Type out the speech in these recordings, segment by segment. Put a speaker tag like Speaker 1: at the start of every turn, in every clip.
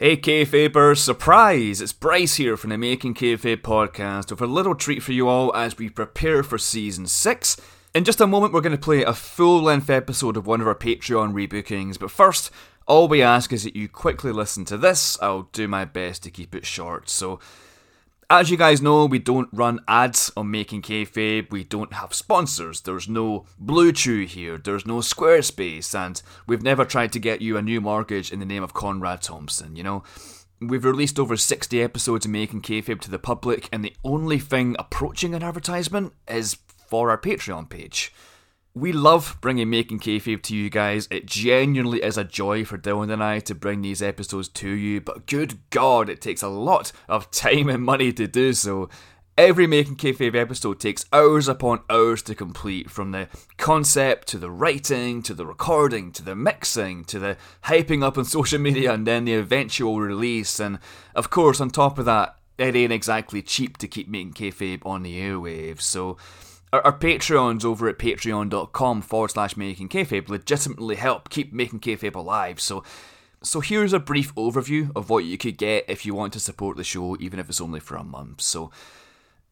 Speaker 1: Hey kayfabers, surprise! It's Bryce here from the Making Kayfabe podcast with a little treat for you all as we prepare for season 6. In just a moment, we're going to play a full length episode of one of our Patreon rebookings, but first, all we ask is that you quickly listen to this. I'll do my best to keep it short. So, as you guys know, we don't run ads on Making Kayfabe. We don't have sponsors. There's no Blue Chew here. There's no Squarespace, and we've never tried to get you a new mortgage in the name of Conrad Thompson. You know, we've released over 60 episodes of Making Kayfabe to the public, and the only thing approaching an advertisement is for our Patreon page. We love bringing Making Kayfabe to you guys. It genuinely is a joy for Dylan and I to bring these episodes to you, but good God, it takes a lot of time and money to do so. Every Making Kayfabe episode takes hours upon hours to complete, from the concept to the writing to the recording to the mixing to the hyping up on social media and then the eventual release. And of course, on top of that, it ain't exactly cheap to keep making kayfabe on the airwaves. So our, our Patreons over at patreon.com forward slash making kayfabe legitimately help keep making kayfabe alive. So, so here's a brief overview of what you could get if you want to support the show, even if it's only for a month. So,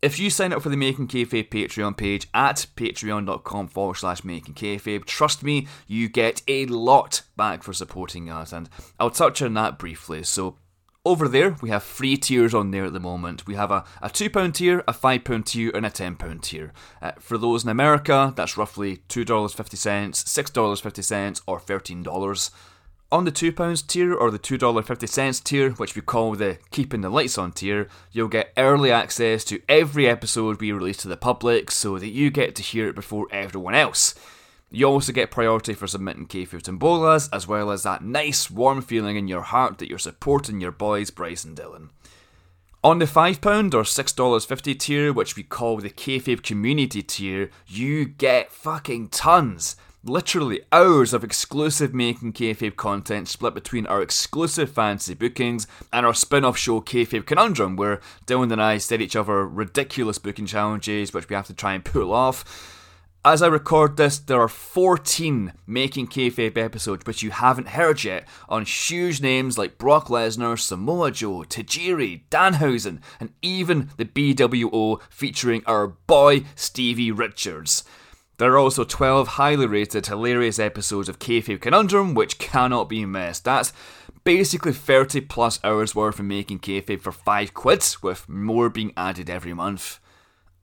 Speaker 1: if you sign up for the Making Kayfabe Patreon page at patreon.com forward slash making kayfabe, trust me, you get a lot back for supporting us, and I'll touch on that briefly. So, over there, we have three tiers on there at the moment. We have a, a £2 tier, a £5 tier, and a £10 tier. Uh, for those in America, that's roughly $2.50, $6.50, or $13. On the £2 tier or the $2.50 tier, which we call the Keeping the Lights On tier, you'll get early access to every episode we release to the public so that you get to hear it before everyone else. You also get priority for submitting K-Food Timbolas, as well as that nice warm feeling in your heart that you're supporting your boys Bryce and Dylan. On the £5 or $6.50 tier, which we call the Kayfabe Community tier, you get fucking tons. Literally hours of exclusive Making Kayfabe content split between our exclusive fantasy bookings and our spin off show Kayfabe Conundrum, where Dylan and I set each other ridiculous booking challenges which we have to try and pull off. As I record this, there are 14 Making Kayfabe episodes which you haven't heard yet on huge names like Brock Lesnar, Samoa Joe, Tajiri, Danhausen, and even the BWO featuring our boy Stevie Richards. There are also 12 highly rated, hilarious episodes of Kayfabe Conundrum which cannot be missed. That's basically 30 plus hours worth of making kayfabe for 5 quid, with more being added every month.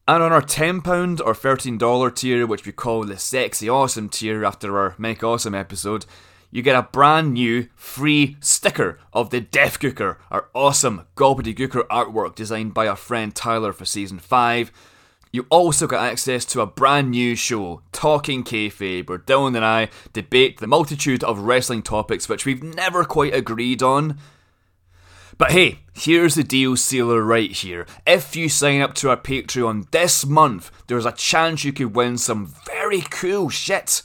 Speaker 1: And on our £10 or $13 tier, which we call the Sexy Awesome tier after our Make Awesome episode, you get a brand new free sticker of the Death Cooker, our awesome gobbledygooker artwork designed by our friend Tyler for season 5. You also get access to a brand new show, Talking Kayfabe, where Dylan and I debate the multitude of wrestling topics which we've never quite agreed on. But hey, here's the deal sealer right here. If you sign up to our Patreon this month, there's a chance you could win some very cool shit.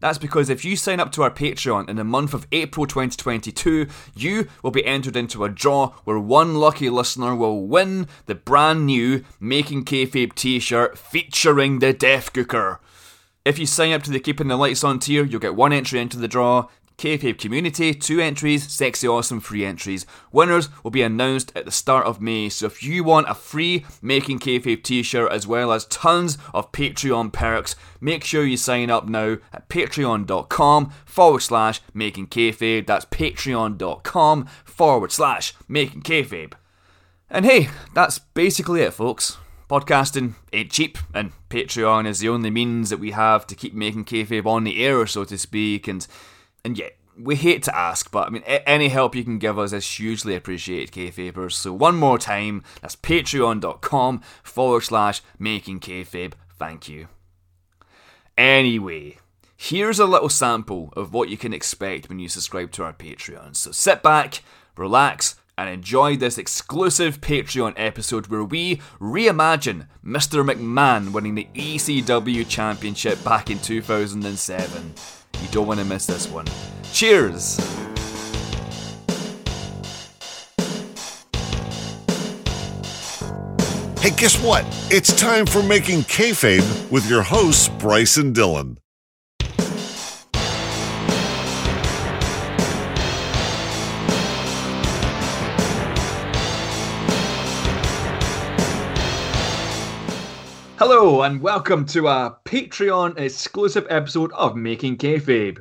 Speaker 1: That's because if you sign up to our Patreon in the month of April 2022, you will be entered into a draw where one lucky listener will win the brand new Making Kayfabe t shirt featuring the Death Cooker. If you sign up to the Keeping the Lights On tier, you'll get one entry into the draw. Kayfabe Community, two entries, Sexy Awesome, three entries. Winners will be announced at the start of May, so if you want a free Making Kayfabe t shirt as well as tons of Patreon perks, make sure you sign up now at patreon.com forward slash making kayfabe. That's patreon.com forward slash making kayfabe. And hey, that's basically it, folks. Podcasting ain't cheap, and Patreon is the only means that we have to keep making kayfabe on the air, so to speak, and and yet we hate to ask, but I mean, any help you can give us is hugely appreciated, kayfabers. So one more time, that's patreon.com forward slash making kayfabe. Thank you. Anyway, here's a little sample of what you can expect when you subscribe to our Patreon. So sit back, relax, and enjoy this exclusive Patreon episode where we reimagine Mr. McMahon winning the ECW Championship back in 2007. You don't want to miss this one. Cheers!
Speaker 2: Hey, guess what? It's time for Making Kayfabe with your hosts, Bryce and Dylan.
Speaker 1: Hello and welcome to a Patreon exclusive episode of Making Kayfabe.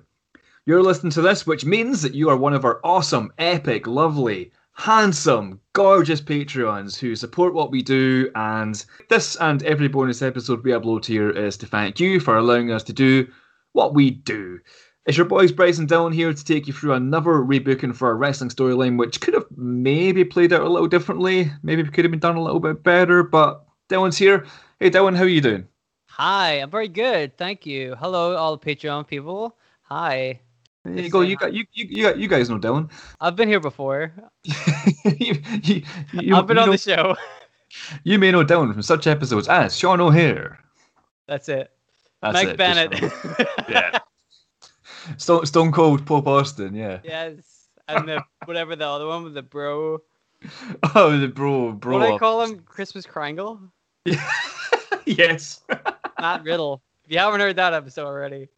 Speaker 1: You're listening to this, which means that you are one of our awesome, epic, lovely, handsome, gorgeous Patreons who support what we do. And this and every bonus episode we upload here is to thank you for allowing us to do what we do. It's your boys Bryson Dylan here to take you through another rebooking for a wrestling storyline, which could have maybe played out a little differently. Maybe it could have been done a little bit better, but Dylan's here. Hey Dylan, how are you doing?
Speaker 3: Hi, I'm very good. Thank you. Hello, all the Patreon people. Hi.
Speaker 1: There you go. Uh, you got you you you, got, you guys know Dylan.
Speaker 3: I've been here before.
Speaker 1: you, you, you,
Speaker 3: I've been on
Speaker 1: know,
Speaker 3: the show.
Speaker 1: You may know Dylan from such episodes as Sean O'Haire.
Speaker 3: That's it.
Speaker 1: That's
Speaker 3: Mike
Speaker 1: it,
Speaker 3: Bennett.
Speaker 1: Yeah. Stone, Stone Cold Pope Austin, yeah.
Speaker 3: yes. And the whatever the other one with the bro.
Speaker 1: Oh, the bro, bro.
Speaker 3: What do I call him? Christmas Krangle?
Speaker 1: yes.
Speaker 3: Matt Riddle. If you haven't heard that episode already.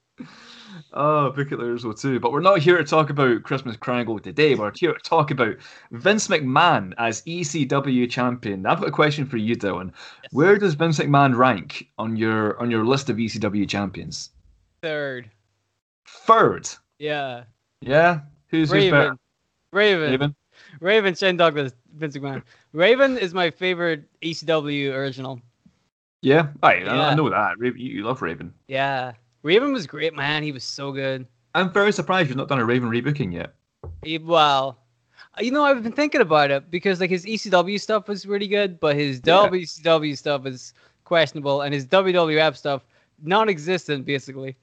Speaker 1: Oh, book it there so too. But we're not here to talk about Christmas Krangle today. We're here to talk about Vince McMahon as ECW champion. I've got a question for you, Dylan.
Speaker 3: Yes.
Speaker 1: Where does Vince McMahon rank on your on your list of ECW champions?
Speaker 3: Third.
Speaker 1: Third.
Speaker 3: Yeah.
Speaker 1: Yeah. Who's who's better?
Speaker 3: Raven. Raven.
Speaker 1: Raven.
Speaker 3: Raven. Shane Douglas. Vince McMahon. Raven is my favorite ECW original.
Speaker 1: Yeah. I,
Speaker 3: Yeah.
Speaker 1: I know that. Raven, you, love Raven.
Speaker 3: Yeah. Raven was great, man. He was so good.
Speaker 1: I'm very surprised you've not done a Raven rebooking yet.
Speaker 3: He, well, you know, I've been thinking about it because like his ECW stuff was really good, but his
Speaker 1: Yeah.
Speaker 3: WCW stuff is questionable, and his WWF stuff non-existent basically.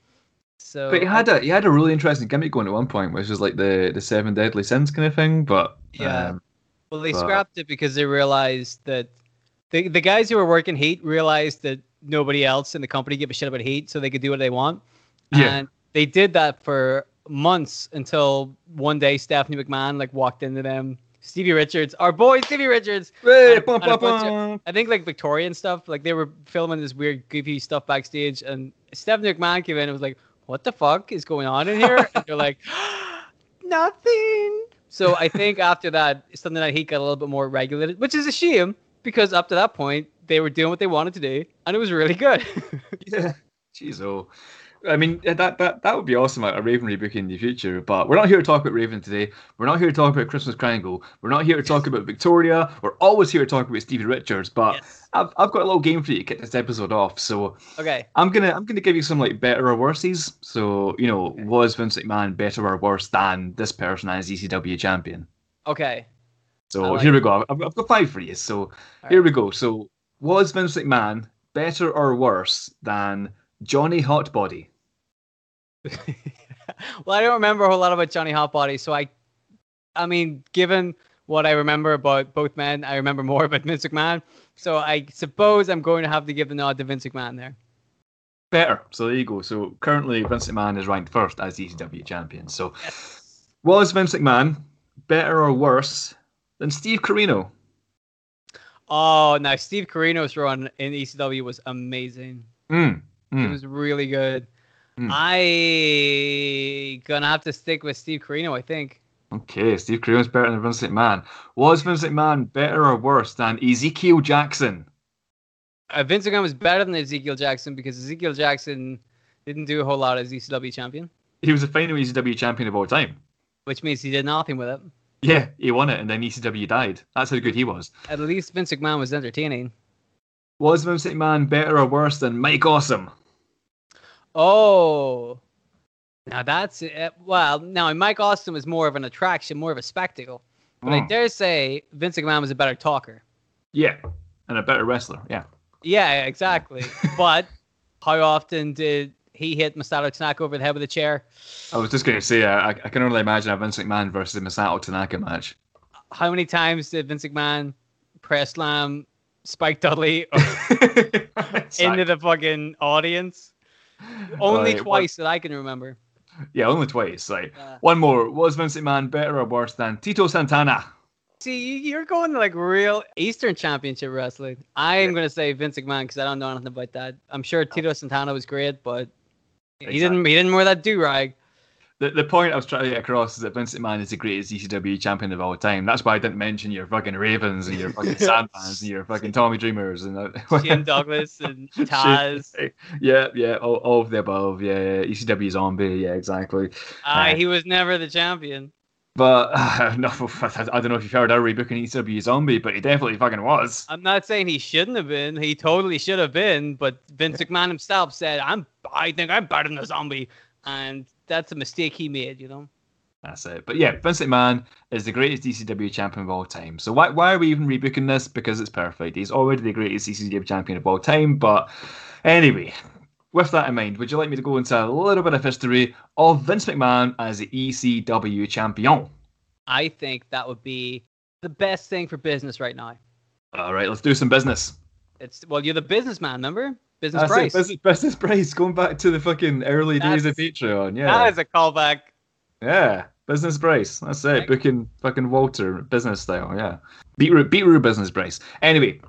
Speaker 3: So,
Speaker 1: But he had a he had a really interesting gimmick going at one point, which was like the the seven deadly sins kind of thing. But
Speaker 3: Yeah.
Speaker 1: um,
Speaker 3: well, they
Speaker 1: but-
Speaker 3: scrapped it because they realized that the the guys who were working Heat realized that nobody else in the company gave a shit about Heat, so they could do what they want.
Speaker 1: Yeah.
Speaker 3: And they did that for months until one day Stephanie McMahon like walked into them. Stevie Richards, our boy Stevie Richards,
Speaker 1: Hey,
Speaker 3: And-
Speaker 1: bum,
Speaker 3: and
Speaker 1: bum,
Speaker 3: of- I think like Victorian stuff, like they were filming this weird goofy stuff backstage, and Stephanie McMahon came in and was like, "What the fuck is going on in here?" and they're like, "Nothing." So I think after that, something that he got a little bit more regulated, which is a shame because up to that point they were doing what they wanted to do, and it was really good.
Speaker 1: Yeah. Jeez, oh. I mean, that, that that would be awesome, a Raven rebook in the future. But we're not here to talk about Raven today. We're not here to talk about Christmas Triangle. We're not here to talk about Victoria. We're always here to talk about Stevie Richards. But
Speaker 3: yes.
Speaker 1: I've, I've got a little game for you to kick this episode off. So
Speaker 3: Okay.
Speaker 1: I'm gonna I'm gonna give you some like better or worses. So you know, was Vince McMahon better or worse than this person as ECW champion?
Speaker 3: Okay.
Speaker 1: So
Speaker 3: like
Speaker 1: here we go. I've, I've got five for you. So here we go. So was Vince McMahon better or worse than Johnny Hotbody?
Speaker 3: well, I don't remember a whole lot about Johnny Hotbody, so I, I mean, given what I remember about both men, I remember more about Vince McMahon. So I suppose I'm going to have to give the nod to Vince McMahon there.
Speaker 1: Better. So there you go. So currently Vince McMahon is ranked first as ECW champion. So
Speaker 3: Yes.
Speaker 1: was Vince McMahon better or worse than Steve Corino?
Speaker 3: Oh, now Steve Corino's run in ECW was amazing.
Speaker 1: Mm.
Speaker 3: It
Speaker 1: Mm.
Speaker 3: was really good.
Speaker 1: Mm.
Speaker 3: I gonna have to stick with Steve Corino, I think.
Speaker 1: Okay, Steve Corino's better than Vince McMahon. Was Vince McMahon better or worse than Ezekiel Jackson?
Speaker 3: Uh, Vince McMahon was better than Ezekiel Jackson because Ezekiel Jackson didn't do a whole lot as ECW champion,
Speaker 1: He was the final ECW champion of all time.
Speaker 3: which means he did nothing with it.
Speaker 1: Yeah, he won it, and then ECW died. That's how good he was.
Speaker 3: At least Vince McMahon was entertaining.
Speaker 1: Was Vince McMahon better or worse than Mike Awesome?
Speaker 3: Oh, now that's uh, well. Now Mike Awesome was more of an attraction, more of a spectacle. But I
Speaker 1: Mm.
Speaker 3: dare say Vince McMahon was a better talker.
Speaker 1: Yeah, and a better wrestler. Yeah.
Speaker 3: Yeah, exactly. but how often did he hit Masato Tanaka over the head with a chair?
Speaker 1: I was just going to say, I, I can only imagine a Vince McMahon versus a Masato Tanaka match.
Speaker 3: How many times did Vince McMahon press slam Spike Dudley into the fucking audience? Only twice that I can remember.
Speaker 1: Yeah, only twice. Like
Speaker 3: Uh,
Speaker 1: one more. Was Vince McMahon better or worse than Tito Santana?
Speaker 3: See, you- you're going to like real Eastern Championship wrestling. I am going to say Vince McMahon because I don't know anything about that. I'm sure Tito Santana was great, but he didn't. He didn't wear that do rag.
Speaker 1: the, the point I was trying to get across is that Vincent McMahon is the greatest ECW champion of all time. That's why I didn't mention your fucking Ravens and your fucking Sandmans and your fucking Tommy Dreamers and uh,
Speaker 3: Shane Douglas and Taz.
Speaker 1: yeah, yeah, all, all of the above. Yeah, yeah, ECW zombie. Yeah, exactly.
Speaker 3: Uh, he was never the champion.
Speaker 1: But uh, no, I don't know if you've heard our rebooking ECW Zombie, but he definitely fucking was.
Speaker 3: I'm not saying he shouldn't have been. He totally should have been. But Vince McMahon himself said, "I'm. I think I'm better than the Zombie," and that's a mistake he made. You know.
Speaker 1: That's it. But yeah, Vince McMahon is the greatest ECW champion of all time. So why why are we even rebooking this? Because it's perfect. He's already the greatest ECW champion of all time. But anyway, with that in mind, would you like me to go into a little bit of history of Vince McMahon as the ECW champion?
Speaker 3: I think that would be the best thing for business right now.
Speaker 1: All right, let's do some business.
Speaker 3: It's well, you're the businessman, remember? Business That's Bryce.
Speaker 1: Business, business Bryce. Going back to the fucking early That's, days of Patreon. Yeah.
Speaker 3: That is a callback.
Speaker 1: Yeah. Business Bryce. That's it. Booking fucking Walter business style. Yeah. Beetroot beetroot business Bryce. Anyway,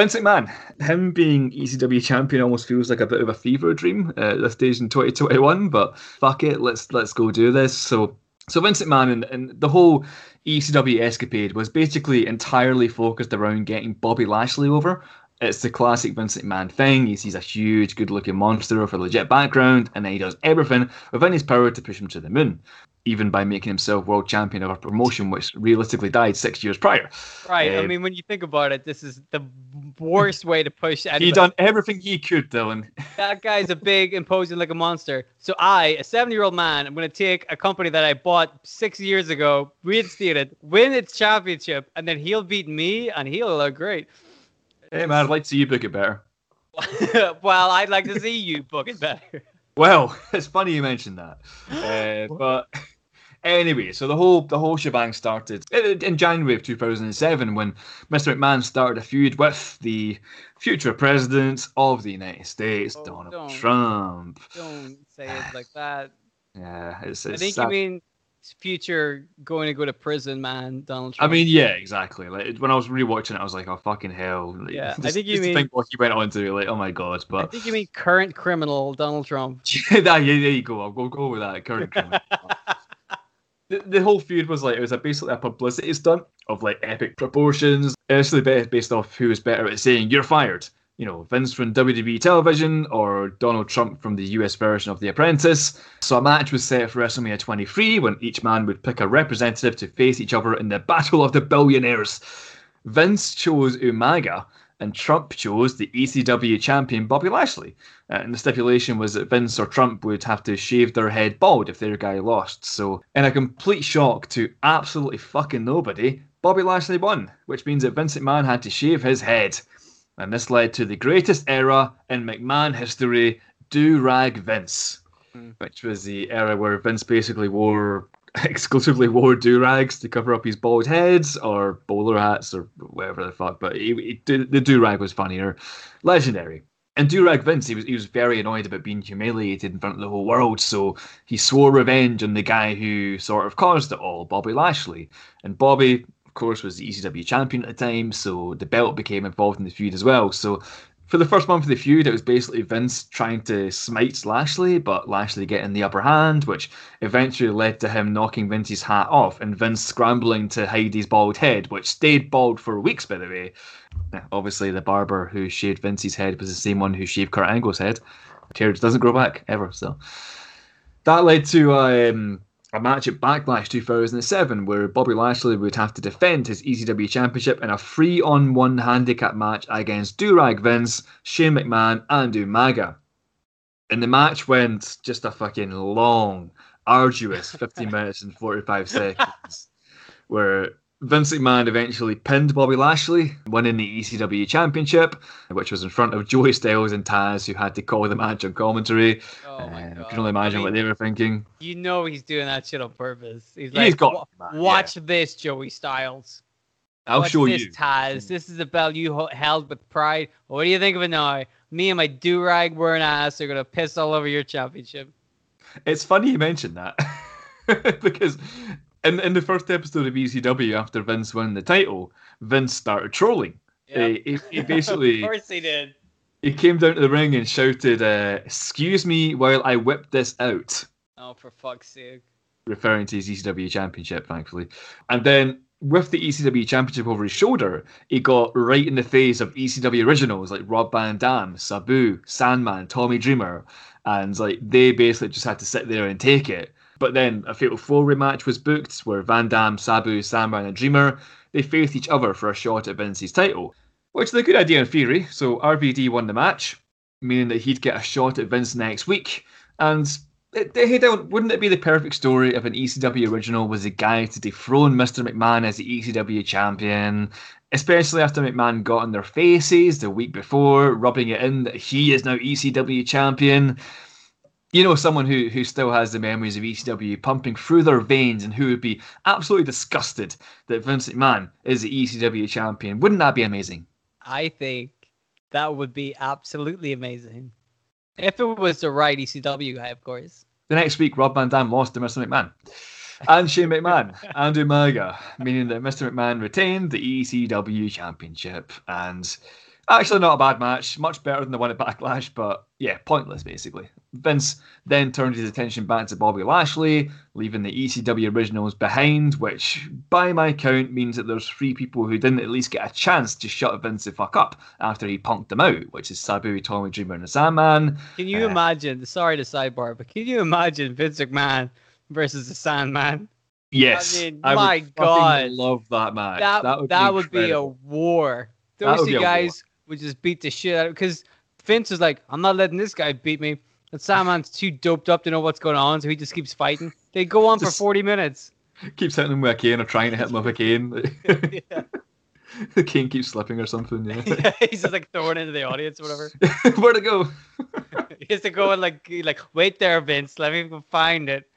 Speaker 1: Vince McMahon, him being ECW champion almost feels like a bit of a fever dream uh, at this stage in 2021. But fuck it, let's let's go do this. So so Vince McMahon and, and the whole ECW escapade was basically entirely focused around getting Bobby Lashley over. It's the classic Vince McMahon thing. He sees a huge, good-looking monster with a legit background, and then he does everything within his power to push him to the moon even by making himself world champion of a promotion which realistically died six years prior.
Speaker 3: Right. Uh, I mean, when you think about it, this is the worst way to push. Anybody.
Speaker 1: He done everything he could, Dylan.
Speaker 3: That guy's a big, imposing like a monster. So I, a seven-year-old man, I'm going to take a company that I bought six years ago, reinstate it, win its championship, and then he'll beat me, and he'll look great.
Speaker 1: Hey man, I'd like to see you book it better.
Speaker 3: well, I'd like to see you book it better.
Speaker 1: Well, it's funny you mentioned that, uh, but anyway, so the whole the whole shebang started in January of 2007 when Mr. McMahon started a feud with the future president of the United States, oh, Donald don't, Trump.
Speaker 3: Don't say it like that.
Speaker 1: Yeah, it's, it's
Speaker 3: I think sad. you mean future going to go to prison, man. Donald Trump.
Speaker 1: I mean, yeah, exactly. Like when I was rewatching it, I was like, oh fucking hell. Like,
Speaker 3: yeah, I think you mean
Speaker 1: think what he went on to, like, oh my god. But
Speaker 3: I think you mean current criminal Donald Trump.
Speaker 1: yeah, there you go. I'll go go with that current criminal. the, the whole feud was like it was a, basically a publicity stunt of like epic proportions. Initially based off who was better at saying you're fired you know, Vince from WWE television or Donald Trump from the US version of The Apprentice. So a match was set for WrestleMania 23 when each man would pick a representative to face each other in the Battle of the Billionaires. Vince chose Umaga and Trump chose the ECW champion Bobby Lashley. Uh, and the stipulation was that Vince or Trump would have to shave their head bald if their guy lost. So, in a complete shock to absolutely fucking nobody, Bobby Lashley won, which means that Vince McMahon had to shave his head and this led to the greatest era in McMahon history, Do Rag Vince, mm. which was the era where Vince basically wore exclusively wore do rags to cover up his bald heads or bowler hats or whatever the fuck. But he, he, the do rag was funnier, legendary. And do rag Vince, he was he was very annoyed about being humiliated in front of the whole world, so he swore revenge on the guy who sort of caused it all, Bobby Lashley. And Bobby of course, was the ECW champion at the time, so the belt became involved in the feud as well. So for the first month of the feud, it was basically Vince trying to smite Lashley, but Lashley getting the upper hand, which eventually led to him knocking Vince's hat off and Vince scrambling to hide his bald head, which stayed bald for weeks, by the way. Obviously, the barber who shaved Vince's head was the same one who shaved Kurt Angle's head. Hair doesn't grow back ever, so that led to um, a match at Backlash 2007 where Bobby Lashley would have to defend his ECW championship in a three on one handicap match against Durag Vince, Shane McMahon, and Umaga. And the match went just a fucking long, arduous 15 minutes and 45 seconds where Vince McMahon eventually pinned Bobby Lashley, winning the ECW Championship, which was in front of Joey Styles and Taz, who had to call the match on commentary. Oh uh, I can only imagine I mean, what they were thinking.
Speaker 3: You know he's doing that shit on purpose. He's like, he's got, watch yeah. this, Joey Styles.
Speaker 1: I'll
Speaker 3: watch
Speaker 1: show
Speaker 3: this,
Speaker 1: you.
Speaker 3: Taz. This is the belt you held with pride. What do you think of it now? Me and my do-rag wearing ass are going to piss all over your championship.
Speaker 1: It's funny you mentioned that. because in in the first episode of ECW, after Vince won the title, Vince started trolling. Yep. He, he, basically,
Speaker 3: of course, he did.
Speaker 1: He came down to the ring and shouted, uh, "Excuse me while I whip this out,"
Speaker 3: Oh, for fuck's sake.
Speaker 1: referring to his ECW championship, thankfully. And then with the ECW championship over his shoulder, he got right in the face of ECW originals like Rob Van Dam, Sabu, Sandman, Tommy Dreamer, and like they basically just had to sit there and take it. But then a Fatal Four rematch was booked where Van Dam, Sabu, Sandman, and Dreamer they faced each other for a shot at Vince's title, which is a good idea in theory. So RVD won the match, meaning that he'd get a shot at Vince next week, and it, hey, don't, wouldn't it be the perfect story if an ECW original was the guy to dethrone Mr. McMahon as the ECW champion? Especially after McMahon got in their faces the week before, rubbing it in that he is now ECW champion. You know, someone who, who still has the memories of ECW pumping through their veins and who would be absolutely disgusted that Vince McMahon is the ECW champion. Wouldn't that be amazing?
Speaker 3: I think that would be absolutely amazing. If it was the right ECW guy, of course.
Speaker 1: The next week, Rob Van Dam lost to Mr. McMahon. And Shane McMahon and Umaga, meaning that Mr. McMahon retained the ECW championship. And actually, not a bad match. Much better than the one at Backlash, but yeah, pointless basically. Vince then turned his attention back to Bobby Lashley, leaving the ECW originals behind, which by my count means that there's three people who didn't at least get a chance to shut Vince the fuck up after he punked them out, which is Sabu, Tommy Dreamer, and the Sandman.
Speaker 3: Can you
Speaker 1: Uh,
Speaker 3: imagine? Sorry to sidebar, but can you imagine Vince McMahon versus the Sandman?
Speaker 1: Yes,
Speaker 3: mean,
Speaker 1: I
Speaker 3: my God.
Speaker 1: love that match.
Speaker 3: That that would, be, a war.
Speaker 1: That
Speaker 3: Those
Speaker 1: would be a war.
Speaker 3: guys would just beat the shit out of because Vince is like, I'm not letting this guy beat me. And Sandman's too doped up to know what's going on, so he just keeps fighting. They go on
Speaker 1: Just-
Speaker 3: for 40 minutes.
Speaker 1: keeps hitting him with a cane or trying to hit him with a cane.
Speaker 3: yeah.
Speaker 1: the cane keeps slipping or something. Yeah.
Speaker 3: yeah, he's just like throwing into the audience or whatever.
Speaker 1: Where'd it go?
Speaker 3: He has to go and like, like, wait there, Vince. Let me find it.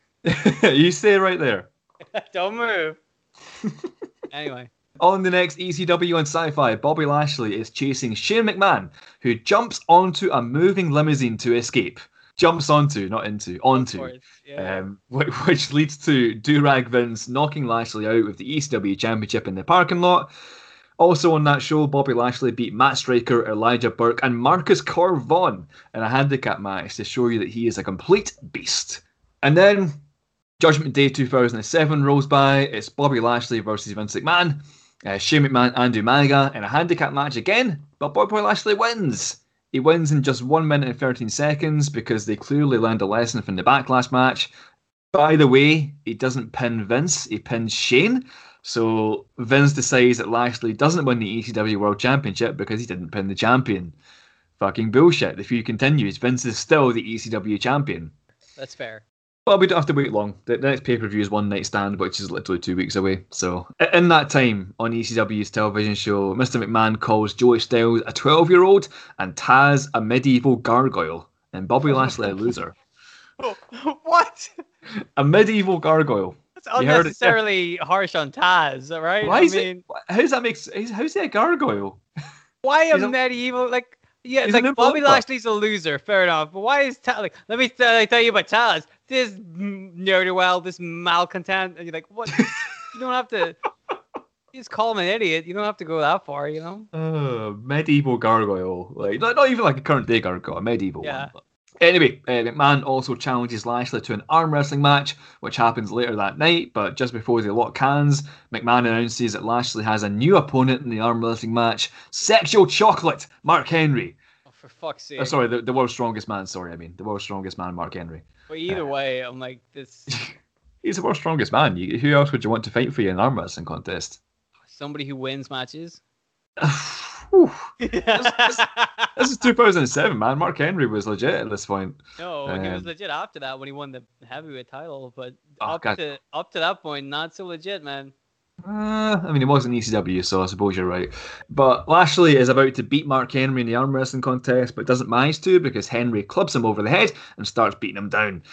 Speaker 1: you stay right there.
Speaker 3: Don't move. anyway,
Speaker 1: On the next ECW on Sci-Fi, Bobby Lashley is chasing Shane McMahon, who jumps onto a moving limousine to escape. Jumps onto, not into, onto.
Speaker 3: course. Yeah.
Speaker 1: Um, whi- which leads to Durag Vince knocking Lashley out with the ECW Championship in the parking lot. Also on that show, Bobby Lashley beat Matt Striker, Elijah Burke, and Marcus Cor Von in a handicap match to show you that he is a complete beast. And then Judgment Day 2007 rolls by. It's Bobby Lashley versus Vince McMahon. Uh, Shane McMahon and Umaga in a handicap match again, but Boy Bobby Lashley wins. He wins in just 1 minute and 13 seconds because they clearly learned a lesson from the Backlash match. By the way, he doesn't pin Vince, he pins Shane. So Vince decides that Lashley doesn't win the ECW World Championship because he didn't pin the champion. Fucking bullshit. The feud continues. Vince is still the ECW champion.
Speaker 3: That's fair.
Speaker 1: Well, we don't have to wait long. The the next pay per view is One Night Stand, which is literally two weeks away. So, in that time on ECW's television show, Mr. McMahon calls Joey Styles a 12 year old and Taz a medieval gargoyle, and Bobby oh Lashley a loser.
Speaker 3: what?
Speaker 1: A medieval gargoyle.
Speaker 3: That's
Speaker 1: heard it,
Speaker 3: unnecessarily harsh on Taz, right?
Speaker 1: Why
Speaker 3: I
Speaker 1: is
Speaker 3: mean,
Speaker 1: it? How does that make? How's he a gargoyle?
Speaker 3: why a- medieval? Like, yeah,
Speaker 1: he's
Speaker 3: like Bobby. Lashley's a loser, fair enough. But why is Taz? Like, let me tell, tell you about Taz. This nerdy well, this malcontent, and you're like, what? you don't have to. You just call him an idiot. You don't have to go that far, you know.
Speaker 1: Uh, medieval gargoyle. Like not, not even like a current day gargoyle, a medieval
Speaker 3: Yeah.
Speaker 1: one. But- Anyway, uh, McMahon also challenges Lashley to an arm wrestling match, which happens later that night. But just before they lock hands, McMahon announces that Lashley has a new opponent in the arm wrestling match: Sexual Chocolate, Mark Henry.
Speaker 3: Oh, for fuck's sake.
Speaker 1: Uh, sorry, the, the world's strongest man. Sorry, I mean the world's strongest man, Mark Henry.
Speaker 3: But either way, I'm like this.
Speaker 1: He's the world's strongest man. You, who else would you want to fight for you in an arm wrestling contest?
Speaker 3: Somebody who wins matches.
Speaker 1: Whew. This is 2007, man. Mark Henry was legit at this point.
Speaker 3: No, he was
Speaker 1: Um,
Speaker 3: legit after that when he won the heavyweight title, but
Speaker 1: Oh,
Speaker 3: up
Speaker 1: God.
Speaker 3: to up to that point, not so legit, man.
Speaker 1: Uh, I mean, it wasn't ECW, so I suppose you're right. But Lashley is about to beat Mark Henry in the arm wrestling contest, but doesn't manage to because Henry clubs him over the head and starts beating him down.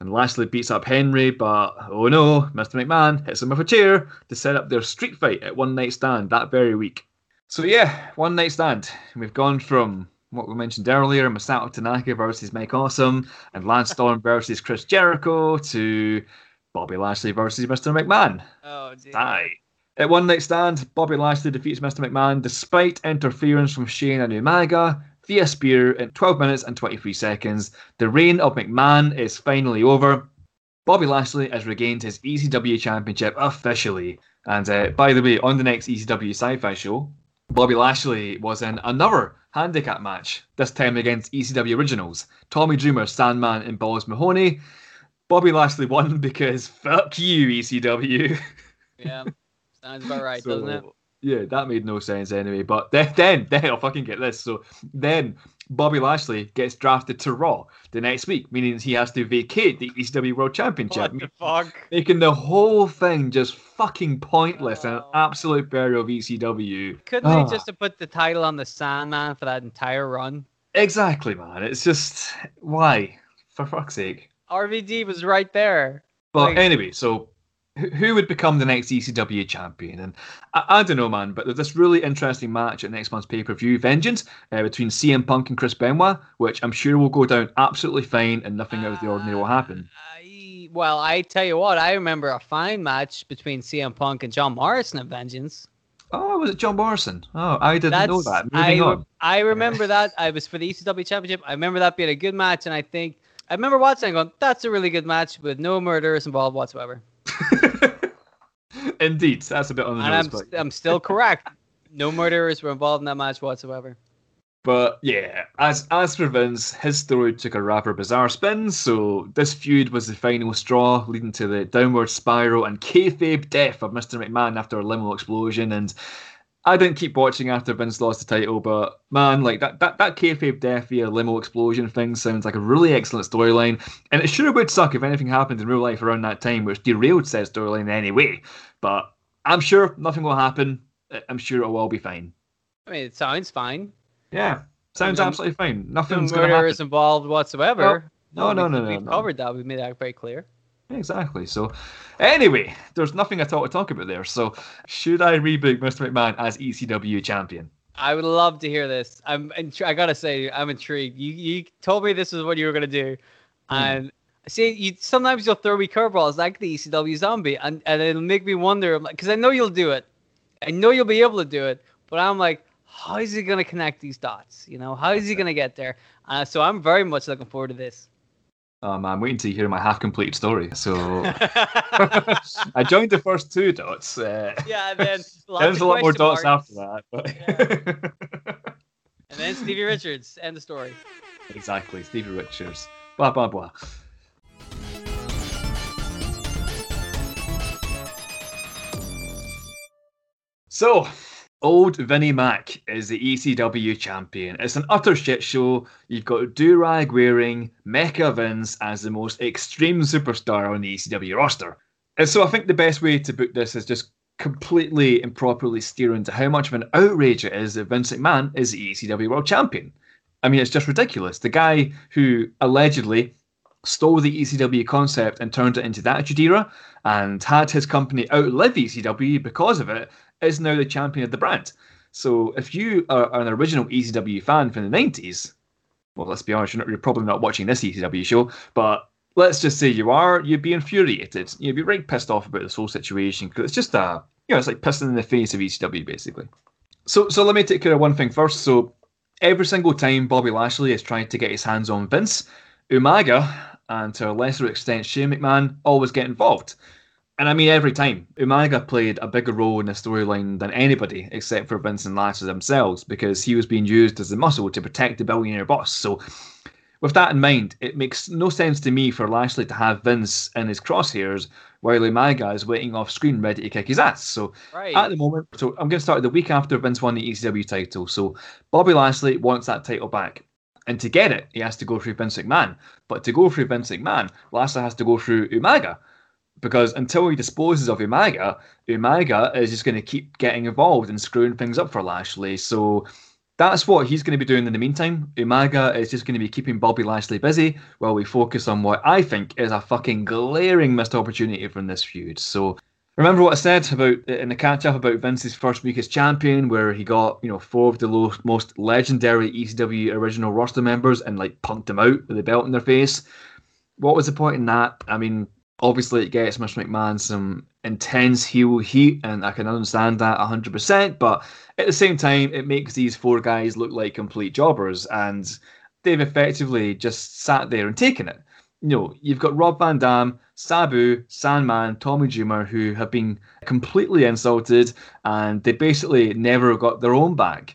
Speaker 1: And Lashley beats up Henry, but oh no, Mr. McMahon hits him with a chair to set up their street fight at One Night Stand that very week. So yeah, One Night Stand. We've gone from what we mentioned earlier, Masato Tanaka versus Mike Awesome, and Lance Storm versus Chris Jericho, to Bobby Lashley versus Mr. McMahon.
Speaker 3: Oh, dear.
Speaker 1: Die. At One Night Stand, Bobby Lashley defeats Mr. McMahon despite interference from Shane and Umaga. via spear in 12 minutes and 23 seconds. The reign of McMahon is finally over. Bobby Lashley has regained his ECW championship officially. And uh, by the way, on the next ECW sci fi show, Bobby Lashley was in another handicap match, this time against ECW originals Tommy Dreamer, Sandman, and Balls Mahoney. Bobby Lashley won because fuck you, ECW.
Speaker 3: Yeah, sounds about right, so, doesn't it?
Speaker 1: Yeah, that made no sense anyway. But then, then, then I'll fucking get this. So then Bobby Lashley gets drafted to Raw the next week, meaning he has to vacate the ECW World Championship.
Speaker 3: What the fuck?
Speaker 1: Making the whole thing just fucking pointless and an absolute burial of ECW.
Speaker 3: Couldn't oh. they just have put the title on the Sandman for that entire run?
Speaker 1: Exactly, man. It's just why, for fuck's sake.
Speaker 3: RVD was right there.
Speaker 1: But like, anyway, so who would become the next ECW champion? And I, I, don't know, man, but there's this really interesting match at next month's pay per view, Vengeance, uh, between CM Punk and Chris Benoit, which I'm sure will go down absolutely fine and nothing out of the ordinary will happen.
Speaker 3: Uh, well, I tell you what, I remember a fine match between CM Punk and John Morrison at Vengeance.
Speaker 1: Oh, was it John Morrison? Oh, I didn't That's, know that. Moving I, on.
Speaker 3: I remember that. I was for the ECW Championship. I remember that being a good match, and I think I remember watching and going, "That's a really good match with no murderers involved whatsoever."
Speaker 1: Indeed, that's a bit on the
Speaker 3: and
Speaker 1: nose.
Speaker 3: I'm, but... I'm still correct. No murderers were involved in that match whatsoever.
Speaker 1: But yeah, as as for Vince, his story took a rather bizarre spin. So this feud was the final straw, leading to the downward spiral and kayfabe death of Mr. McMahon after a limo explosion. And I didn't keep watching after Vince lost the title, but man, like that that that kayfabe death via limo explosion thing sounds like a really excellent storyline, and it sure would suck if anything happened in real life around that time, which derailed said storyline anyway. But I'm sure nothing will happen. I'm sure it will all be fine.
Speaker 3: I mean, it sounds fine.
Speaker 1: Yeah, sounds no, absolutely fine. Nothing's
Speaker 3: no
Speaker 1: going to
Speaker 3: is involved whatsoever.
Speaker 1: No, no, no, no.
Speaker 3: We've
Speaker 1: no,
Speaker 3: covered that. We've made that very clear.
Speaker 1: Exactly. So, anyway, there's nothing at all to talk about there. So, should I reboot Mr. McMahon as ECW champion?
Speaker 3: I would love to hear this. I'm. I gotta say, I'm intrigued. You you told me this is what you were gonna do, mm. and see, you sometimes you'll throw me curveballs like the ECW zombie, and and it'll make me wonder. Because I know you'll do it. I know you'll be able to do it, but I'm like, how is he gonna connect these dots? You know, how is he gonna get there? Uh, so I'm very much looking forward to this.
Speaker 1: Um, I'm waiting to hear my half complete story. So I joined the first two dots.
Speaker 3: Uh, yeah, and then
Speaker 1: there's a lot more dots marks. after that. But...
Speaker 3: Yeah. and then Stevie Richards, end the story.
Speaker 1: Exactly, Stevie Richards. Blah blah blah. So, Old Vinnie Mac is the ECW champion. It's an utter shit show. You've got do-rag wearing Mecha Vince as the most extreme superstar on the ECW roster. And so I think the best way to book this is just completely improperly steer into how much of an outrage it is that Vince McMahon is the ECW world champion. I mean, it's just ridiculous. The guy who allegedly stole the ECW concept and turned it into the Attitude and had his company outlive ECW because of it is now the champion of the brand. So if you are an original ECW fan from the 90s, well, let's be honest, you're, not, you're probably not watching this ECW show, but let's just say you are, you'd be infuriated. You'd be right pissed off about this whole situation because it's just a, you know, it's like pissing in the face of ECW basically. So, so let me take care of one thing first. So, every single time Bobby Lashley is trying to get his hands on Vince, Umaga and to a lesser extent Shane McMahon always get involved. And I mean, every time Umaga played a bigger role in the storyline than anybody except for Vince and Lashley themselves because he was being used as a muscle to protect the billionaire boss. So, with that in mind, it makes no sense to me for Lashley to have Vince in his crosshairs while Umaga is waiting off screen ready to kick his ass. So, right. at the moment, so I'm going to start the week after Vince won the ECW title. So, Bobby Lashley wants that title back. And to get it, he has to go through Vince McMahon. But to go through Vince McMahon, Lashley has to go through Umaga because until he disposes of Umaga, Umaga is just going to keep getting involved and screwing things up for Lashley. So that's what he's going to be doing in the meantime. Umaga is just going to be keeping Bobby Lashley busy while we focus on what I think is a fucking glaring missed opportunity from this feud. So remember what I said about uh, in the catch up about Vince's first week as champion, where he got you know four of the most legendary ECW original roster members and like punked them out with a belt in their face. What was the point in that? I mean, Obviously, it gets Mr. McMahon some intense heel heat, and I can understand that 100%. But at the same time, it makes these four guys look like complete jobbers, and they've effectively just sat there and taken it. You know, you've got Rob Van Dam, Sabu, Sandman, Tommy Dreamer, who have been completely insulted, and they basically never got their own back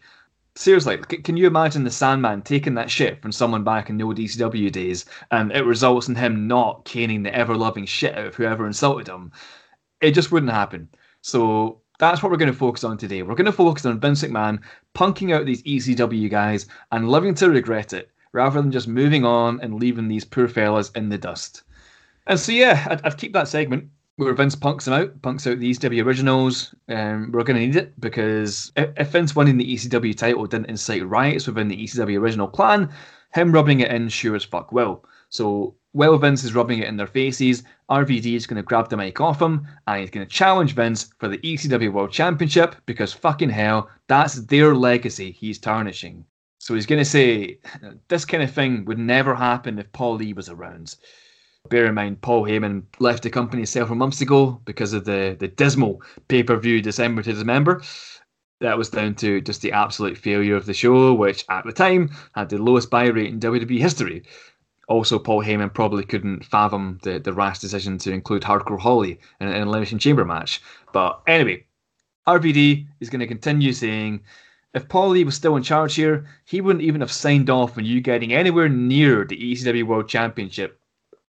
Speaker 1: seriously, can you imagine the Sandman taking that shit from someone back in the old ECW days, and it results in him not caning the ever loving shit out of whoever insulted him? It just wouldn't happen. So that's what we're going to focus on today. We're going to focus on Vince McMahon punking out these ECW guys and living to regret it, rather than just moving on and leaving these poor fellas in the dust. And so, yeah, I'd, I'd keep that segment where Vince punks him out, punks out the ECW originals. Um, we're going to need it because if, Vince winning the ECW title didn't incite riots within the ECW original clan, him rubbing it in sure as fuck will. So while Vince is rubbing it in their faces, RVD is going to grab the mic off him and he's going to challenge Vince for the ECW World Championship because fucking hell, that's their legacy he's tarnishing. So he's going to say, this kind of thing would never happen if Paul Lee was around. Bear in mind, Paul Heyman left the company several months ago because of the, the dismal pay per view December to Dismember. That was down to just the absolute failure of the show, which at the time had the lowest buy rate in WWE history. Also, Paul Heyman probably couldn't fathom the, the rash decision to include Hardcore Holly in, an Elimination Chamber match. But anyway, RVD is going to continue saying if Paul Lee was still in charge here, he wouldn't even have signed off on you getting anywhere near the ECW World Championship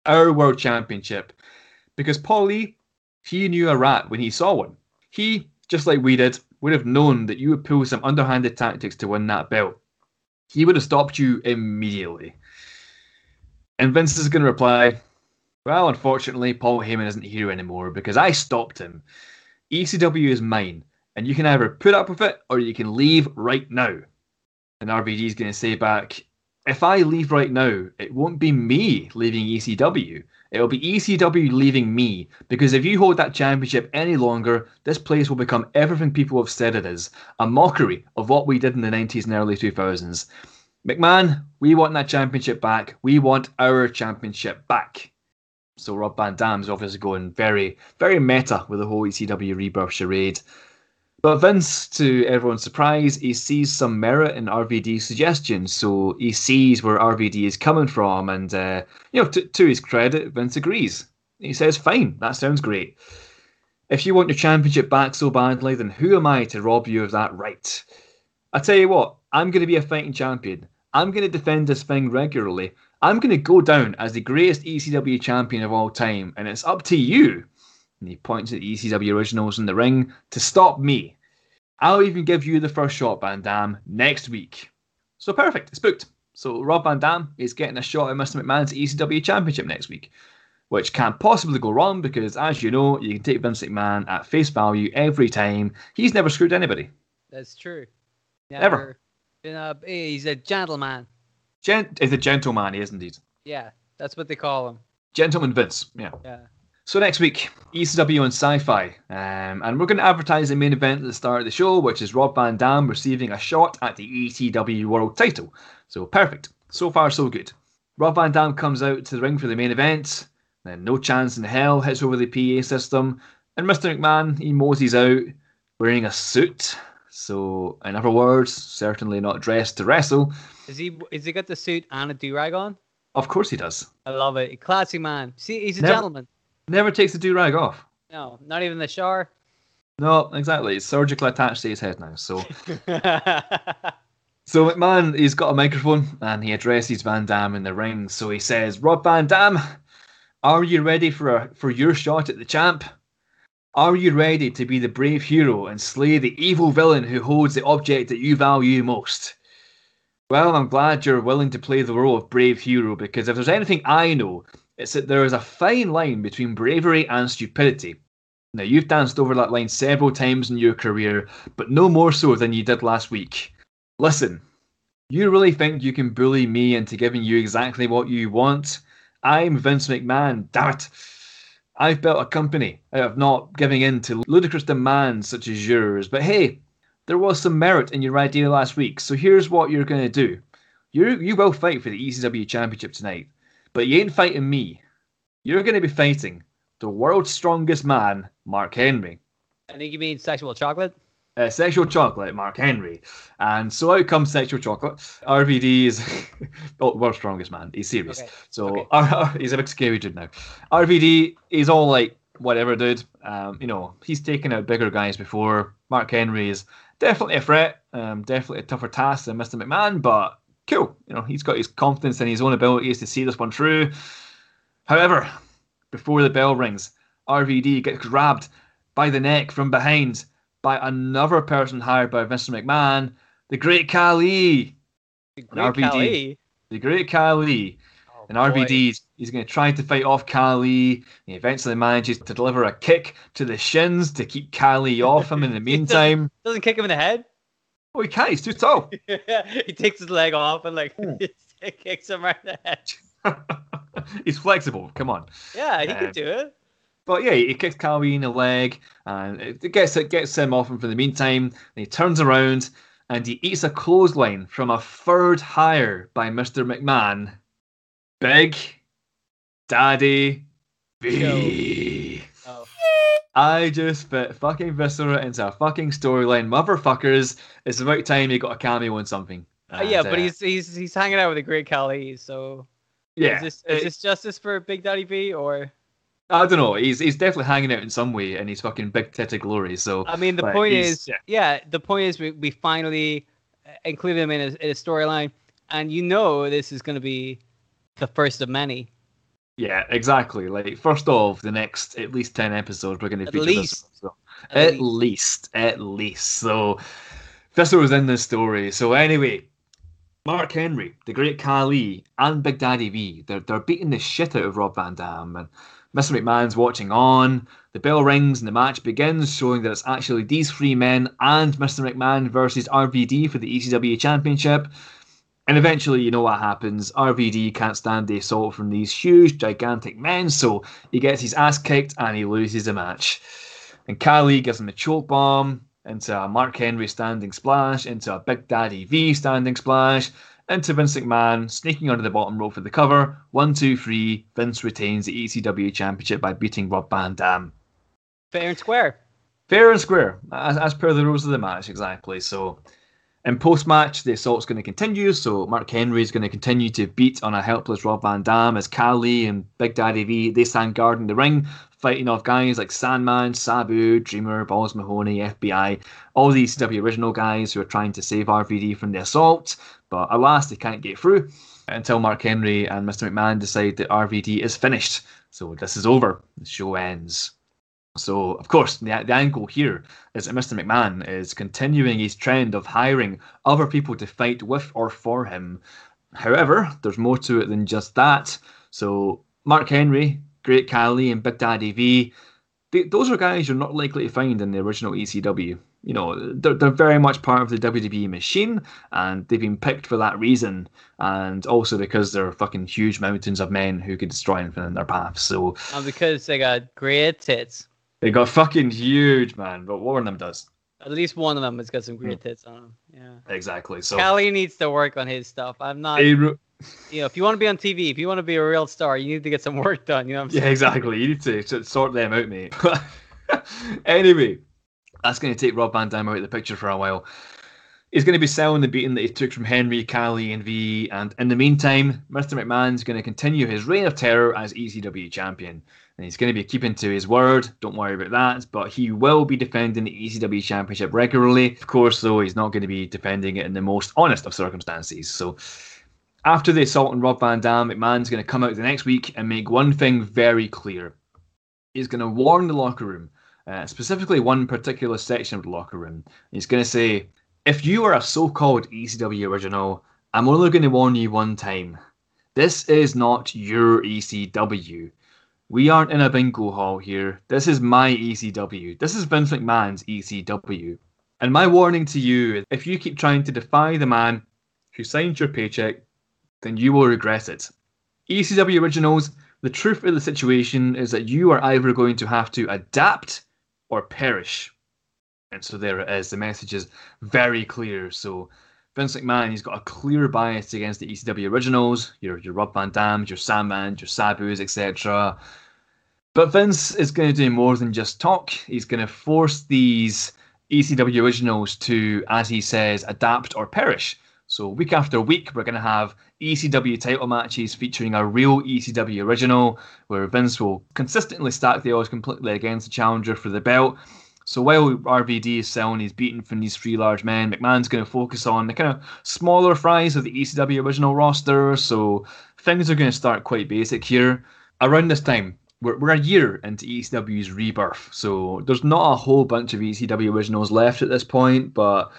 Speaker 1: our world championship. Because Paul Lee, he knew a rat when he saw one. He, just like we did, would have known that you would pull some underhanded tactics to win that belt. He would have stopped you immediately. And Vince is going to reply, Well, unfortunately, Paul Heyman isn't here anymore because I stopped him. ECW is mine, and you can either put up with it or you can leave right now. And RVD is going to say back, if I leave right now, it won't be me leaving ECW. It'll be ECW leaving me because if you hold that championship any longer, this place will become everything people have said it is a mockery of what we did in the 90s and early 2000s. McMahon, we want that championship back. We want our championship back. So Rob Van Dam's obviously going very, very meta with the whole ECW rebirth charade. But Vince, to everyone's surprise, he sees some merit in RVD's suggestions. So he sees where RVD is coming from, and uh, you know, t- to his credit, Vince agrees. He says, "Fine, that sounds great. If you want your championship back so badly, then who am I to rob you of that right? I tell you what, I'm going to be a fighting champion. I'm going to defend this thing regularly. I'm going to go down as the greatest ECW champion of all time, and it's up to you." And he points at the ECW originals in the ring to stop me. I'll even give you the first shot, Van Dam, next week. So perfect, it's booked. So Rob Van Dam is getting a shot at Mr. McMahon's ECW Championship next week, which can't possibly go wrong because, as you know, you can take Vince McMahon at face value every time. He's never screwed anybody.
Speaker 3: That's true.
Speaker 1: Never.
Speaker 3: Been a, he's a gentleman.
Speaker 1: Gent is a gentleman, he is indeed.
Speaker 3: Yeah, that's what they call him.
Speaker 1: Gentleman Vince, yeah.
Speaker 3: Yeah.
Speaker 1: So next week, ECW and Sci-Fi, um, and we're going to advertise the main event at the start of the show, which is Rob Van Dam receiving a shot at the ECW World Title. So perfect. So far, so good. Rob Van Dam comes out to the ring for the main event, then no chance in hell hits over the PA system, and Mr. McMahon he moseys out wearing a suit. So, in other words, certainly not dressed to wrestle.
Speaker 3: Is he? Is he got the suit and a do rag on?
Speaker 1: Of course he does.
Speaker 3: I love it. Classy man. See, he's a
Speaker 1: Never-
Speaker 3: gentleman.
Speaker 1: Never takes the do rag off.
Speaker 3: No, not even the shower.
Speaker 1: No, exactly. It's surgically attached to his head now. So. So McMahon, he's got a microphone and he addresses Van Dam in the ring. So he says, "Rob Van Dam, are you ready for a, for your shot at the champ? Are you ready to be the brave hero and slay the evil villain who holds the object that you value most?" Well, I'm glad you're willing to play the role of brave hero because if there's anything I know, it's that there is a fine line between bravery and stupidity. Now, you've danced over that line several times in your career, but no more so than you did last week. Listen, you really think you can bully me into giving you exactly what you want? I'm Vince McMahon, damn it. I've built a company out of not giving in to ludicrous demands such as yours, but hey, there was some merit in your idea last week, so here's what you're going to do. You, you will fight for the ECW Championship tonight, but you ain't fighting me. You're going to be fighting the world's strongest man, Mark Henry.
Speaker 3: I think you mean sexual chocolate.
Speaker 1: Uh, sexual chocolate, Mark Henry. And so out comes sexual chocolate. RVD is oh, world's strongest man. He's serious.
Speaker 3: Okay.
Speaker 1: So
Speaker 3: Okay.
Speaker 1: he's a big scary dude now. RVD, is all like, whatever, dude. Um, you know, he's taken out bigger guys before. Mark Henry is definitely a threat, um, definitely a tougher task than Mr. McMahon, but cool. You know, he's got his confidence in his own abilities to see this one through. However, before the bell rings, RVD gets grabbed by the neck from behind by another person hired by Mr. McMahon, the Great Khali.
Speaker 3: The Great
Speaker 1: RVD.
Speaker 3: Khali.
Speaker 1: The Great Khali.
Speaker 3: Oh,
Speaker 1: And. RVD, is- he's going to try to fight off Khali. He eventually manages to deliver a kick to the shins to keep Khali off him in the meantime.
Speaker 3: doesn't kick him in the head.
Speaker 1: Oh, he can't. He's too tall.
Speaker 3: he takes his leg off and like
Speaker 1: Hmm.
Speaker 3: kicks him right in the head.
Speaker 1: he's flexible. Come on.
Speaker 3: Yeah, he
Speaker 1: Um,
Speaker 3: could do it.
Speaker 1: But yeah, he kicks Khali in the leg, and it gets it gets him off him for the meantime. And he turns around and he eats a clothesline from a third hire by Mr. McMahon. Big Daddy V.
Speaker 3: Oh.
Speaker 1: I just fit fucking Viscera into a fucking storyline. Motherfuckers, it's about time you got a cameo in something.
Speaker 3: Uh, yeah, but
Speaker 1: uh,
Speaker 3: he's he's he's hanging out with the Great Khali. So
Speaker 1: yeah.
Speaker 3: is this is
Speaker 1: it-
Speaker 3: this justice for Big Daddy V or?
Speaker 1: I don't know. He's he's definitely hanging out in some way, and he's fucking big titted glory. So
Speaker 3: I mean, the point is,
Speaker 1: yeah.
Speaker 3: yeah. the point is, we, we finally uh, included him in a, in a storyline, and you know this is going to be the first of many.
Speaker 1: Yeah, exactly. Like first off, the next at least ten episodes we're going to
Speaker 3: At
Speaker 1: feature
Speaker 3: least.
Speaker 1: this. So,
Speaker 3: At
Speaker 1: at
Speaker 3: least.
Speaker 1: least. at least. So Viscera was in this story. So anyway, Mark Henry, the Great Khali, and Big Daddy V, they're they're beating the shit out of Rob Van Dam, and Mr. McMahon's watching on. The bell rings and the match begins, showing that it's actually these three men and Mr. McMahon versus RVD for the ECW Championship. And eventually, you know what happens. RVD can't stand the assault from these huge, gigantic men, so he gets his ass kicked and he loses the match. And Khali gives him a choke bomb into a Mark Henry standing splash, into a Big Daddy V standing splash, into Vince McMahon sneaking under the bottom rope for the cover. One, two, three. Vince retains the ECW Championship by beating Rob Van Dam.
Speaker 3: Fair and square.
Speaker 1: Fair and square, as, as per the rules of the match, exactly. So, in post match, the assault's going to continue. So, Mark Henry is going to continue to beat on a helpless Rob Van Dam as Khali and Big Daddy V they stand guard in the ring, fighting off guys like Sandman, Sabu, Dreamer, Balls Mahoney, FBI, all these ECW original guys who are trying to save RVD from the assault. But alas, they can't get through until Mark Henry and Mr. McMahon decide that RVD is finished. So, this is over. The show ends. So, of course, the, the angle here is that Mr. McMahon is continuing his trend of hiring other people to fight with or for him. However, there's more to it than just that. So, Mark Henry, Great Khali, and Big Daddy V, they, those are guys you're not likely to find in the original ECW. You know, they're, they're very much part of the WWE machine, and they've been picked for that reason, and also because they're fucking huge mountains of men who could destroy anything in their path. So,
Speaker 3: And because they got great tits.
Speaker 1: They got fucking huge, man. But one of them does.
Speaker 3: At least one of them has got some
Speaker 1: Hmm.
Speaker 3: great tits on him. Yeah.
Speaker 1: Exactly. So
Speaker 3: Khali needs to work on his stuff. I'm not. You know, if you want to be on TV, if you want to be a real star, you need to get some work done. You know what I'm saying?
Speaker 1: yeah, exactly. You need to to sort them out, mate. anyway, that's going to take Rob Van Dam out of the picture for a while. He's going to be selling the beating that he took from Henry, Khali, and V. And in the meantime, Mr. McMahon's going to continue his reign of terror as ECW champion. And he's going to be keeping to his word. Don't worry about that. But he will be defending the ECW championship regularly. Of course, though, he's not going to be defending it in the most honest of circumstances. So after the assault on Rob Van Dam, McMahon's going to come out the next week and make one thing very clear. He's going to warn the locker room, uh, specifically one particular section of the locker room. He's going to say, if you are a so called ECW original, I'm only going to warn you one time. This is not your ECW. We aren't in a bingo hall here. This is my ECW. This is Vince McMahon's ECW. And my warning to you is if you keep trying to defy the man who signed your paycheck, then you will regret it. ECW originals, the truth of the situation is that you are either going to have to adapt or perish. And so there it is. The message is very clear. So Vince McMahon, he's got a clear bias against the ECW originals, your your Rob Van Dams, your Sandmans, your Sabus, etc. But Vince is going to do more than just talk. He's going to force these ECW originals to, as he says, adapt or perish. So week after week, we're going to have ECW title matches featuring a real ECW original, where Vince will consistently stack the odds completely against the challenger for the belt. So while RVD is selling his beating from these three large men, McMahon's going to focus on the kind of smaller fries of the ECW original roster. So things are going to start quite basic here. Around this time, we're, we're a year into ECW's rebirth, so there's not a whole bunch of ECW originals left at this point, but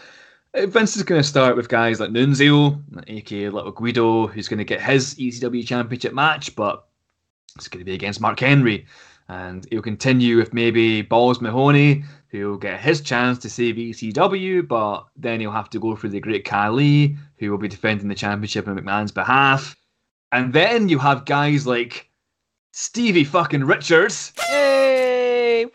Speaker 1: uh, Vince is going to start with guys like Nunzio, aka Little Guido, who's going to get his ECW championship match, but it's going to be against Mark Henry. And he'll continue with maybe Balls Mahoney, who'll get his chance to save ECW, but then he'll have to go through the Great Khali, who will be defending the championship on McMahon's behalf. And then you have guys like Stevie fucking Richards.
Speaker 3: Hey!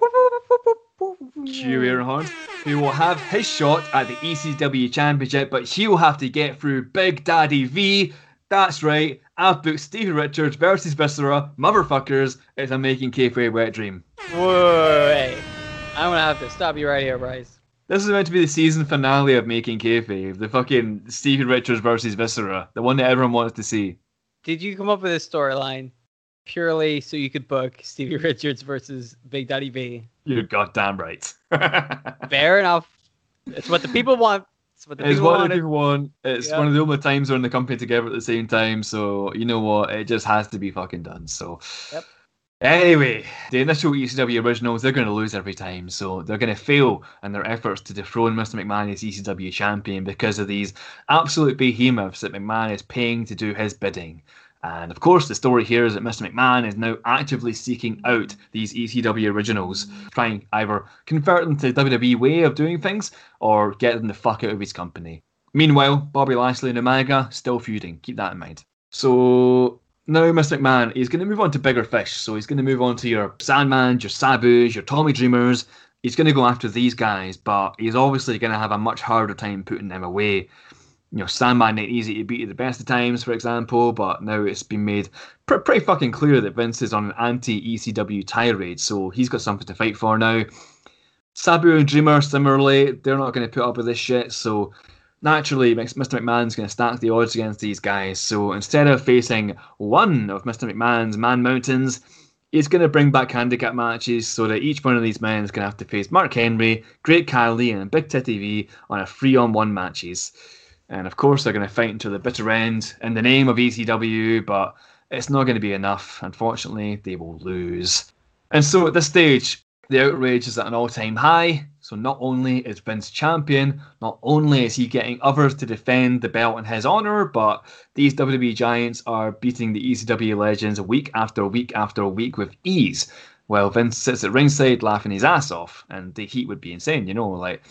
Speaker 1: Cue Earnhardt, who will have his shot at the ECW Championship, but he'll have to get through Big Daddy V. That's right, I've booked Stevie Richards versus Viscera, motherfuckers. It's a making kayfabe wet dream.
Speaker 3: Wait, I'm gonna have to stop you right here, Bryce.
Speaker 1: This is meant to be the season finale of Making Kayfabe, the fucking Stevie Richards versus Viscera, the one that everyone wants to see.
Speaker 3: Did you come up with this storyline purely so you could book Stevie Richards versus Big Daddy V?
Speaker 1: You're goddamn right.
Speaker 3: Fair enough. It's what the people want. It's what the
Speaker 1: It's
Speaker 3: people
Speaker 1: what
Speaker 3: want.
Speaker 1: the people want. It's
Speaker 3: Yeah.
Speaker 1: one of the only times we're in the company together at the same time. So you know what? It just has to be fucking done. So
Speaker 3: Yep.
Speaker 1: anyway, the initial ECW originals they're going to lose every time. So they're going to fail in their efforts to dethrone Mr. McMahon as ECW champion because of these absolute behemoths that McMahon is paying to do his bidding. And of course, the story here is that Mr. McMahon is now actively seeking out these ECW originals, trying either convert them to the WWE way of doing things or get them the fuck out of his company. Meanwhile, Bobby Lashley and Umaga still feuding. Keep that in mind. So now Mr. McMahon is going to move on to bigger fish. So he's going to move on to your Sandman, your Sabus, your Tommy Dreamers. He's going to go after these guys, but he's obviously going to have a much harder time putting them away you know, Sandman ain't easy to beat at the best of times, for example, but now it's been made pr- pretty fucking clear that Vince is on an anti ECW tirade, so he's got something to fight for now. Sabu and Dreamer, similarly, they're not going to put up with this shit, so naturally, Mr. McMahon's going to stack the odds against these guys. So instead of facing one of Mr. McMahon's Man Mountains, he's going to bring back handicap matches so that each one of these men is going to have to face Mark Henry, Great Khali, and Big Titty V on a three on one matches. And of course, they're going to fight until the bitter end in the name of ECW, but it's not going to be enough. Unfortunately, they will lose. And so at this stage, the outrage is at an all time high. So not only is Vince champion, not only is he getting others to defend the belt in his honour, but these WWE giants are beating the ECW legends week after week after week with ease. While Vince sits at ringside laughing his ass off, and the heat would be insane, you know, like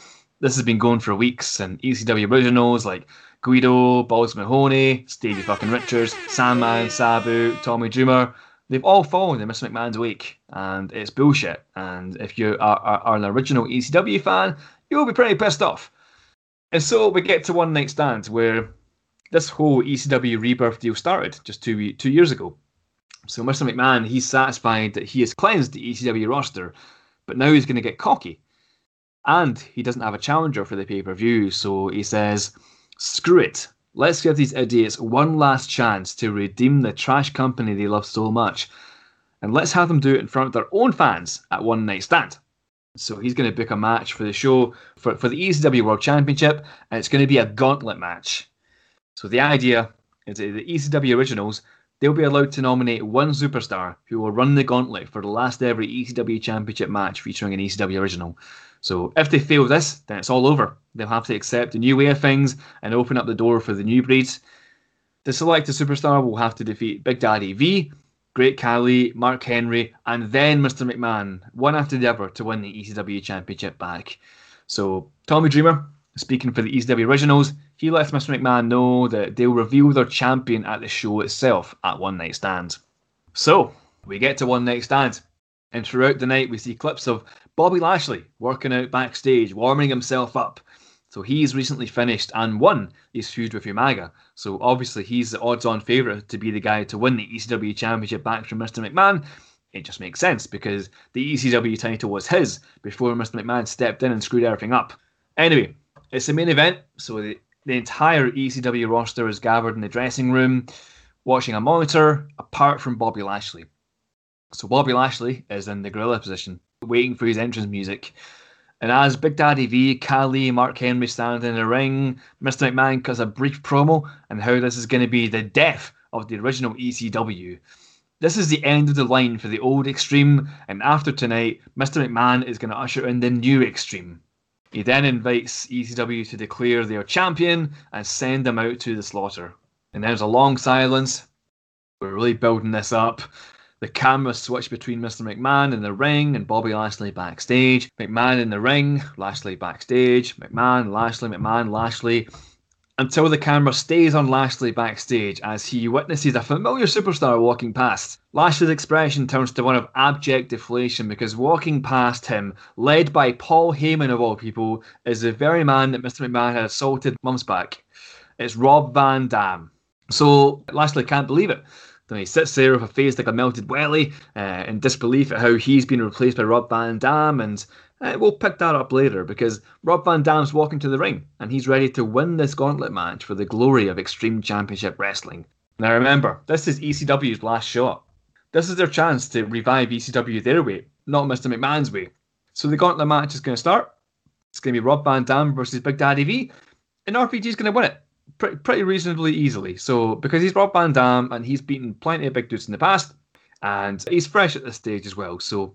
Speaker 1: this has been going for weeks, and ECW originals like Guido, Balls Mahoney, Stevie fucking Richards, Sandman, Sabu, Tommy Dreamer, they've all fallen in Mr. McMahon's wake, and it's bullshit. And if you are, are, are an original ECW fan, you'll be pretty pissed off. And so we get to One Night Stand, where this whole ECW rebirth deal started just two two years ago. So Mr. McMahon, he's satisfied that he has cleansed the ECW roster, but now he's going to get cocky and he doesn't have a challenger for the pay per view, so he says, screw it. Let's give these idiots one last chance to redeem the trash company they love so much, and let's have them do it in front of their own fans at One Night Stand. So he's going to book a match for the show for, for the ECW World Championship, and it's going to be a gauntlet match. So the idea is that the ECW originals they'll be allowed to nominate one superstar who will run the gauntlet for the last ever ECW Championship match featuring an ECW original. So if they fail this, then it's all over. They'll have to accept a new way of things and open up the door for the new breeds. The selected superstar will have to defeat Big Daddy V, Great Khali, Mark Henry, and then Mr. McMahon, one after the other, to win the ECW Championship back. So Tommy Dreamer, speaking for the ECW originals, he lets Mr. McMahon know that they'll reveal their champion at the show itself at One Night Stand. So we get to One Night Stand, and throughout the night we see clips of Bobby Lashley working out backstage, warming himself up. So he's recently finished and won his feud with Umaga. So obviously he's the odds-on favourite to be the guy to win the ECW Championship back from Mr. McMahon. it just makes sense because the ECW title was his before Mr. McMahon stepped in and screwed everything up. Anyway, it's the main event, so the, the entire ECW roster is gathered in the dressing room watching a monitor apart from Bobby Lashley. So Bobby Lashley is in the gorilla position, waiting for his entrance music. And as Big Daddy V, Khali, Mark Henry stand in the ring, Mr. McMahon cuts a brief promo on how this is going to be the death of the original ECW. This is the end of the line for the old Extreme, and after tonight, Mr. McMahon is going to usher in the new Extreme. He then invites ECW to declare their champion and send them out to the slaughter. And there's a long silence. We're really building this up. The camera switch between Mr. McMahon in the ring and Bobby Lashley backstage. McMahon in the ring, Lashley backstage. McMahon, Lashley, McMahon, Lashley. Until the camera stays on Lashley backstage as he witnesses a familiar superstar walking past. Lashley's expression turns to one of abject deflation because walking past him, led by Paul Heyman of all people, is the very man that Mr. McMahon had assaulted months back. It's Rob Van Dam. So Lashley can't believe it. Then he sits there with a face like a melted welly, uh, in disbelief at how he's been replaced by Rob Van Dam, and uh, we'll pick that up later because Rob Van Dam's walking to the ring and he's ready to win this gauntlet match for the glory of Extreme Championship Wrestling. Now remember, this is ECW's last shot. This is their chance to revive ECW their way, not Mr. McMahon's way. So the gauntlet match is going to start. It's going to be Rob Van Dam versus Big Daddy V, and RVD is going to win it pretty, pretty reasonably easily. So because he's Rob Van Dam and he's beaten plenty of big dudes in the past, and he's fresh at this stage as well. So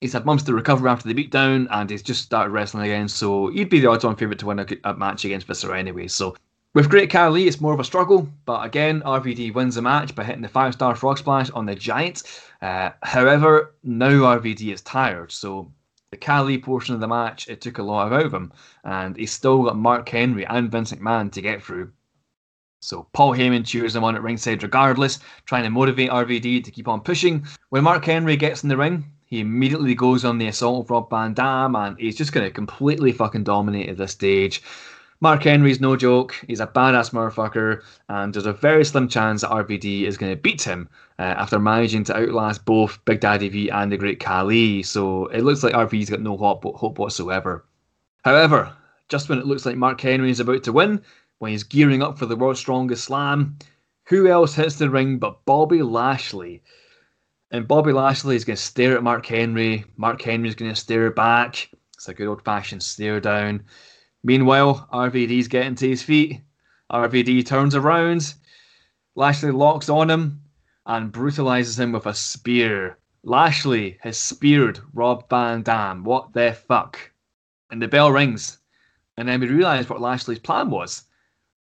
Speaker 1: he's had months to recover after the beatdown, and he's just started wrestling again. So he'd be the odds-on favourite to win a, a, match against Viscera anyway. So with Great Khali, it's more of a struggle, but again, RVD wins the match by hitting the five-star frog splash on the Giant. Uh, however, now RVD is tired, so the Khali portion of the match, it took a lot out of him, and he's still got Mark Henry and Vince McMahon to get through. So Paul Heyman cheers him on at ringside regardless, trying to motivate RVD to keep on pushing. When Mark Henry gets in the ring, he immediately goes on the assault of Rob Van Dam, and he's just going to completely fucking dominate at this stage. Mark Henry's no joke. He's a badass motherfucker, and there's a very slim chance that RVD is going to beat him uh, after managing to outlast both Big Daddy V and the Great Khali. So it looks like RVD's got no hope, hope whatsoever. However, just when it looks like Mark Henry is about to win, when he's gearing up for the world's strongest slam, who else hits the ring but Bobby Lashley? And Bobby Lashley is going to stare at Mark Henry. Mark Henry is going to stare back. It's a good old fashioned stare down. Meanwhile, RVD's getting to his feet. RVD turns around. Lashley locks on him and brutalizes him with a spear. Lashley has speared Rob Van Dam. What the fuck? And the bell rings. And then we realise what Lashley's plan was.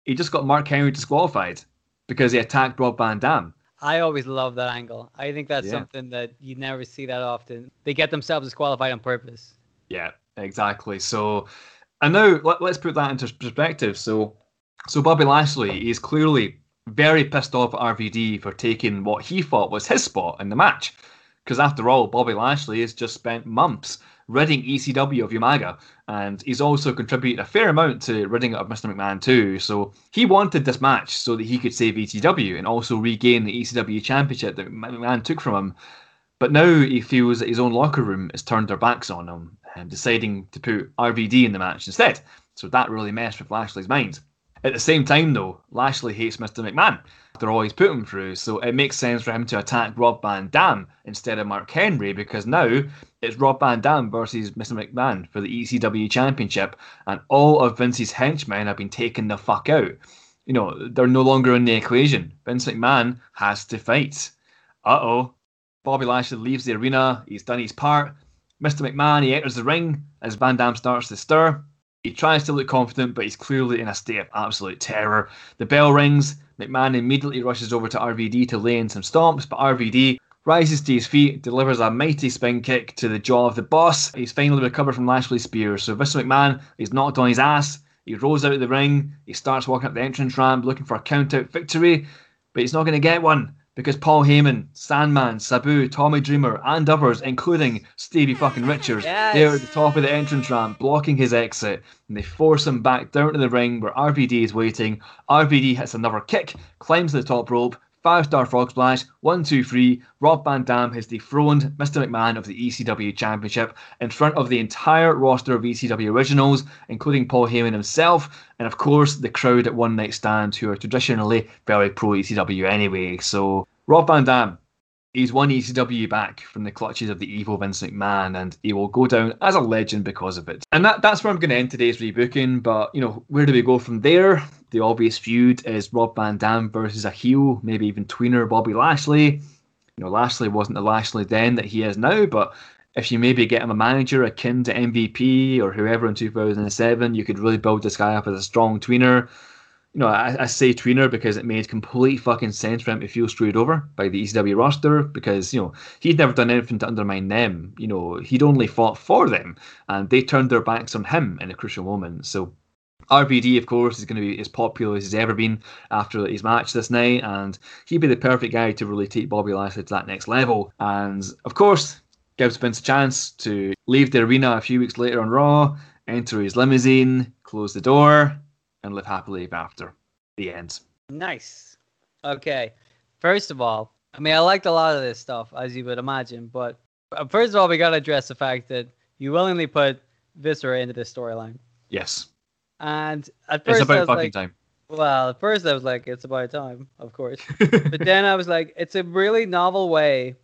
Speaker 1: He just got Mark Henry disqualified because he attacked Rob Van Dam.
Speaker 3: I always love that angle. I think that's yeah. something that you never see that often. They get themselves disqualified on purpose.
Speaker 1: Yeah, exactly. So and now let, us put that into perspective. So, so Bobby Lashley is clearly very pissed off at RVD for taking what he thought was his spot in the match. Because after all, Bobby Lashley has just spent months ridding ECW of Umaga, and he's also contributed a fair amount to ridding it of Mr. McMahon too. So he wanted this match so that he could save ECW and also regain the ECW championship that McMahon took from him. But now he feels that his own locker room has turned their backs on him, um, deciding to put RVD in the match instead. So that really messed with Lashley's mind. At the same time, though, Lashley hates Mr. McMahon after all he's put him through, so it makes sense for him to attack Rob Van Dam instead of Mark Henry because now it's Rob Van Dam versus Mr. McMahon for the ECW Championship, and all of Vince's henchmen have been taken the fuck out. You know, they're no longer in the equation. Vince McMahon has to fight. Uh oh. Bobby Lashley leaves the arena, he's done his part, Mr. McMahon, he enters the ring as Van Dam starts to stir. He tries to look confident, but he's clearly in a state of absolute terror. The bell rings. McMahon immediately rushes over to RVD to lay in some stomps, but RVD rises to his feet, delivers a mighty spin kick to the jaw of the boss. He's finally recovered from Lashley's spear. So Mr. McMahon, he's knocked on his ass. He rolls out of the ring. He starts walking up the entrance ramp looking for a count out victory, but he's not going to get one because Paul Heyman, Sandman, Sabu, Tommy Dreamer, and others, including Stevie fucking Richards, yes. they're at the top of the entrance ramp blocking his exit, and they force him back down to the ring where RVD is waiting. RVD hits another kick, climbs to the top rope, Five star frog splash. One, two, three. Rob Van Dam has dethroned Mr. McMahon of the ECW Championship in front of the entire roster of ECW originals, including Paul Heyman himself, and of course the crowd at One Night Stand, who are traditionally very pro ECW anyway. So Rob Van Dam He's won ECW back from the clutches of the evil Vince McMahon, and he will go down as a legend because of it. And that, that's where I'm going to end today's rebooking. But you know, where do we go from there? The obvious feud is Rob Van Dam versus a heel, maybe even tweener Bobby Lashley. You know, Lashley wasn't the Lashley then that he is now, but if you maybe get him a manager akin to MVP or whoever in 2007, you could really build this guy up as a strong tweener you know, I, I, say tweener because it made complete fucking sense for him to feel screwed over by the ECW roster because, you know, he'd never done anything to undermine them. You know, he'd only fought for them and they turned their backs on him in a crucial moment. So RVD, of course, is going to be as popular as he's ever been after his match this night, and he'd be the perfect guy to really take Bobby Lashley to that next level. And of course, gives Vince a chance to leave the arena a few weeks later on Raw, enter his limousine, close the door, and live happily ever after. The end.
Speaker 3: Nice. Okay. First of all, I mean, I liked a lot of this stuff, as you would imagine, but uh, first of all, we got to address the fact that you willingly put Viscera into this storyline.
Speaker 1: Yes.
Speaker 3: And at first,
Speaker 1: it's about fucking
Speaker 3: like,
Speaker 1: time.
Speaker 3: Well, at first I was like, it's about time, of course. but then I was like, it's a really novel way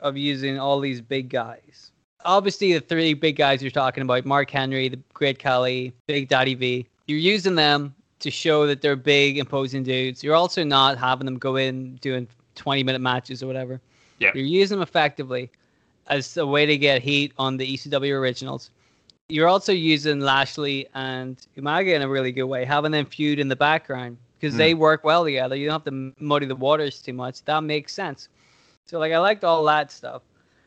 Speaker 3: of using all these big guys. Obviously, the three big guys you're talking about Mark Henry, the Great Khali, Big Daddy V you're using them to show that they're big, imposing dudes. You're also not having them go in doing 20 minute matches or whatever.
Speaker 1: Yeah.
Speaker 3: You're using them effectively as a way to get heat on the ECW originals. You're also using Lashley and Umaga in a really good way, having them feud in the background because mm. they work well together. You don't have to muddy the waters too much. That makes sense. So, like, I liked all that stuff.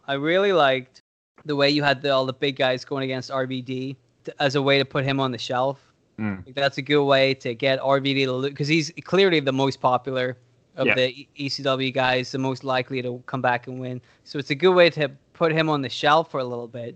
Speaker 3: I really liked the way you had the, all the big guys going against RVD as a way to put him on the shelf
Speaker 1: Mm.
Speaker 3: Like that's a good way to get RVD to lose because he's clearly the most popular of yeah. the ECW guys, the most likely to come back and win. So it's a good way to put him on the shelf for a little bit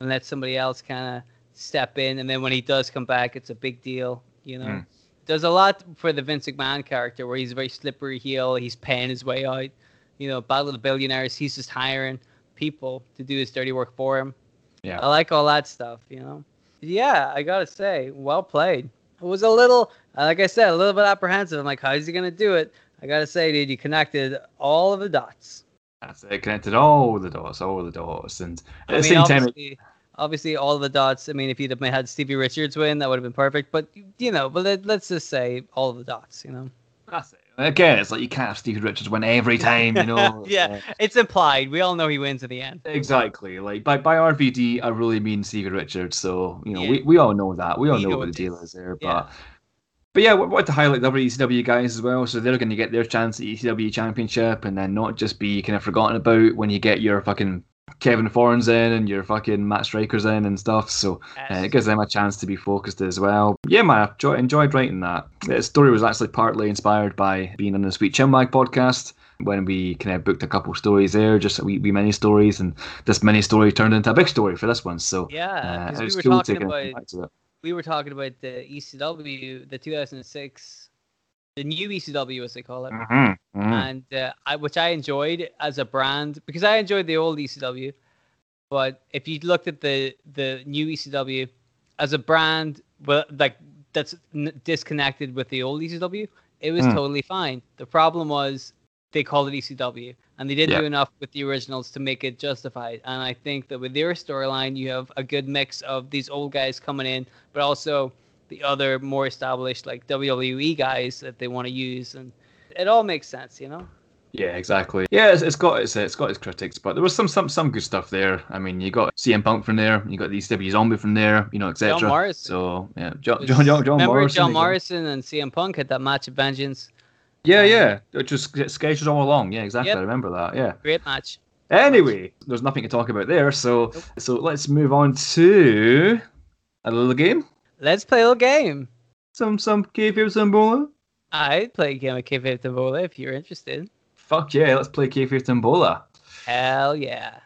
Speaker 3: and let somebody else kind of step in. And then when he does come back, it's a big deal. You know, mm. there's a lot for the Vince McMahon character where he's a very slippery heel. He's paying his way out. You know, Battle of the Billionaires. He's just hiring people to do his dirty work for him.
Speaker 1: Yeah,
Speaker 3: I like all that stuff. You know. Yeah, I gotta say, well played. It was a little, uh, like I said, a little bit apprehensive. I'm like, how's he gonna do it? I gotta say, dude, you connected all of the dots.
Speaker 1: That's it. Connected all the dots, all the dots, and at
Speaker 3: I
Speaker 1: the
Speaker 3: mean,
Speaker 1: same
Speaker 3: obviously, time, obviously, all the dots. I mean, if you'd have had Stevie Richards win, that would have been perfect. But you know, but let, let's just say all of the dots. You know.
Speaker 1: That's it. Again, it's like you can't have Steve Richards win every time, you know.
Speaker 3: yeah, it's implied. We all know he wins at the end.
Speaker 1: Exactly. Like by by RVD, I really mean Steve Richards. So you know, yeah. we, we all know that. We all know, know, what the deal is there. But yeah. but yeah, we want to highlight the other ECW guys as well. So they're going to get their chance at the ECW Championship, and then not just be kind of forgotten about when you get your fucking Kevin Thorns in and your fucking Matt Striker's in and stuff. So uh, it gives them a chance to be focused as well. Yeah, man, I enjoyed, enjoyed writing that. The story was actually partly inspired by being on the Sweet Chinwag podcast when we kind of booked a couple stories there, just a wee, wee mini stories, and this mini story turned into a big story for this one. So
Speaker 3: yeah, uh, it was we cool to about, We were talking about the ECW, the 2006 the new ECW, as they call it,
Speaker 1: mm-hmm, mm-hmm.
Speaker 3: and uh, I, which I enjoyed as a brand because I enjoyed the old ECW. But if you looked at the the new ECW as a brand, well, like that's n- disconnected with the old ECW, it was mm. totally fine. The problem was they called it ECW, and they didn't yeah. do enough with the originals to make it justified. And I think that with their storyline, you have a good mix of these old guys coming in, but also the other more established like WWE guys that they want to use, and it all makes sense, you know.
Speaker 1: Yeah, exactly. Yeah, it's, it's got its it's got its critics, but there was some some some good stuff there. I mean, you got CM Punk from there, you got the ECW Zombie from there, you know, etc.
Speaker 3: John Morrison.
Speaker 1: So yeah, John John John, John
Speaker 3: remember
Speaker 1: Morrison.
Speaker 3: John Morrison and CM Punk had that match of vengeance.
Speaker 1: Yeah, um, yeah, it just scheduled all along. Yeah, exactly. Yep. I remember that. Yeah,
Speaker 3: great match.
Speaker 1: Anyway, there's nothing to talk about there, so nope. so let's move on to a little game.
Speaker 3: Let's play a little game.
Speaker 1: Some some kayfabe Tombola.
Speaker 3: I'd play a game of kayfabe Tombola if you're interested.
Speaker 1: Fuck yeah, let's play kayfabe Tombola.
Speaker 3: Hell yeah.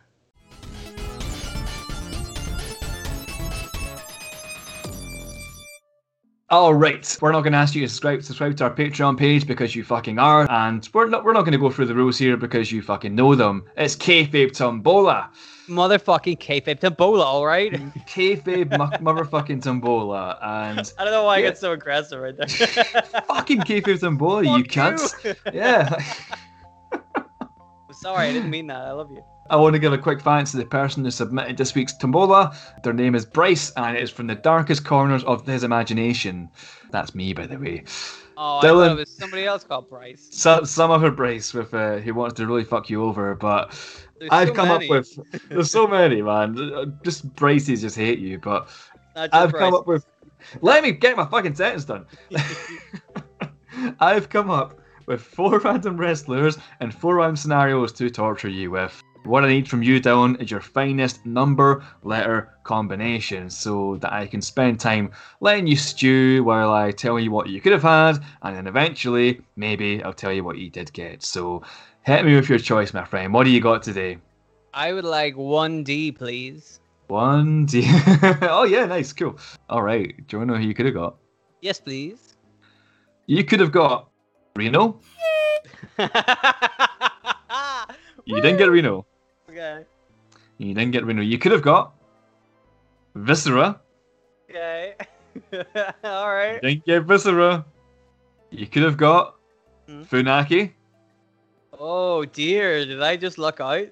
Speaker 1: All right, we're not going to ask you to subscribe, subscribe to our Patreon page because you fucking are, and we're not we're not going to go through the rules here because you fucking know them. It's kayfabe tombola,
Speaker 3: Motherfucking kayfabe Tombola, all right?
Speaker 1: kayfabe motherfucking tombola, and
Speaker 3: I don't know why
Speaker 1: Yeah.
Speaker 3: I get so aggressive right there.
Speaker 1: fucking kayfabe tombola, you
Speaker 3: Fuck
Speaker 1: cunts. Yeah.
Speaker 3: I'm sorry, I didn't mean that. I love you.
Speaker 1: I want to give a quick thanks to the person who submitted this week's tombola. Their name is Bryce, and it is from the darkest corners of his imagination. That's me, by the way.
Speaker 3: Oh, I
Speaker 1: Dylan.
Speaker 3: thought it was somebody else called Bryce.
Speaker 1: Some some other Bryce with uh, who wants to really fuck you over, but
Speaker 3: There's
Speaker 1: I've
Speaker 3: so
Speaker 1: come
Speaker 3: many.
Speaker 1: up with there's so many, man. Uh, Just braces just hate you, but I've come up with. Let me get my fucking sentence done. I've come up with four random wrestlers and four random scenarios to torture you with. What I need from you, Dylan, is your finest number letter combination so that I can spend time letting you stew while I tell you what you could have had, and then eventually, maybe I'll tell you what you did get. So hit me with your choice, my friend. What do you got today?
Speaker 3: I would like 1D, please.
Speaker 1: One, D. oh, yeah, nice, cool. All right, do you want to know who you could have got?
Speaker 3: Yes, please.
Speaker 1: You could have got Reno. You didn't get Reno.
Speaker 3: Okay.
Speaker 1: You didn't get Reno. You could have got Viscera.
Speaker 3: Okay. All
Speaker 1: You didn't get Viscera. You could have got
Speaker 3: Hmm.
Speaker 1: Funaki.
Speaker 3: Oh dear, did I just luck out?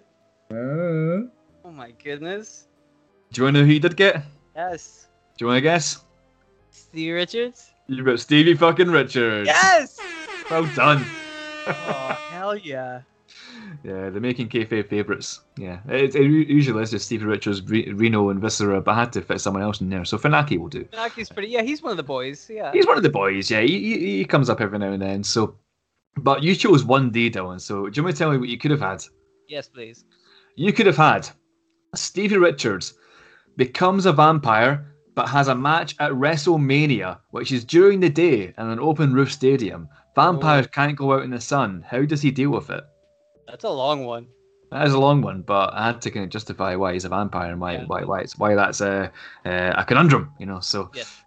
Speaker 1: Do
Speaker 3: Oh my goodness.
Speaker 1: Do you want to know who you did get?
Speaker 3: Yes.
Speaker 1: Do you want to guess?
Speaker 3: Stevie Richards?
Speaker 1: You got Stevie fucking Richards.
Speaker 3: Yes!
Speaker 1: Well done.
Speaker 3: Oh, hell yeah.
Speaker 1: Yeah, they're making kayfabe favourites. Yeah, it, it usually is just Stevie Richards, Re- Reno, and Viscera, but I had to fit someone else in there, so Funaki will do.
Speaker 3: Naki's pretty. Yeah, he's one of the boys. Yeah.
Speaker 1: He's one of the boys, yeah. He, he, he comes up every now and then. So, but you chose one day, Dylan. So, do you want to tell me what you could have had?
Speaker 3: Yes, please.
Speaker 1: You could have had Stevie Richards becomes a vampire, but has a match at WrestleMania, which is during the day in an open roof stadium. Vampires oh. can't go out in the sun. How does he deal with it?
Speaker 3: That's a long one.
Speaker 1: That is a long one, but I had to kind of justify why he's a vampire and why
Speaker 3: Yeah.
Speaker 1: why why it's why that's a a, conundrum, you know. So
Speaker 3: Yes.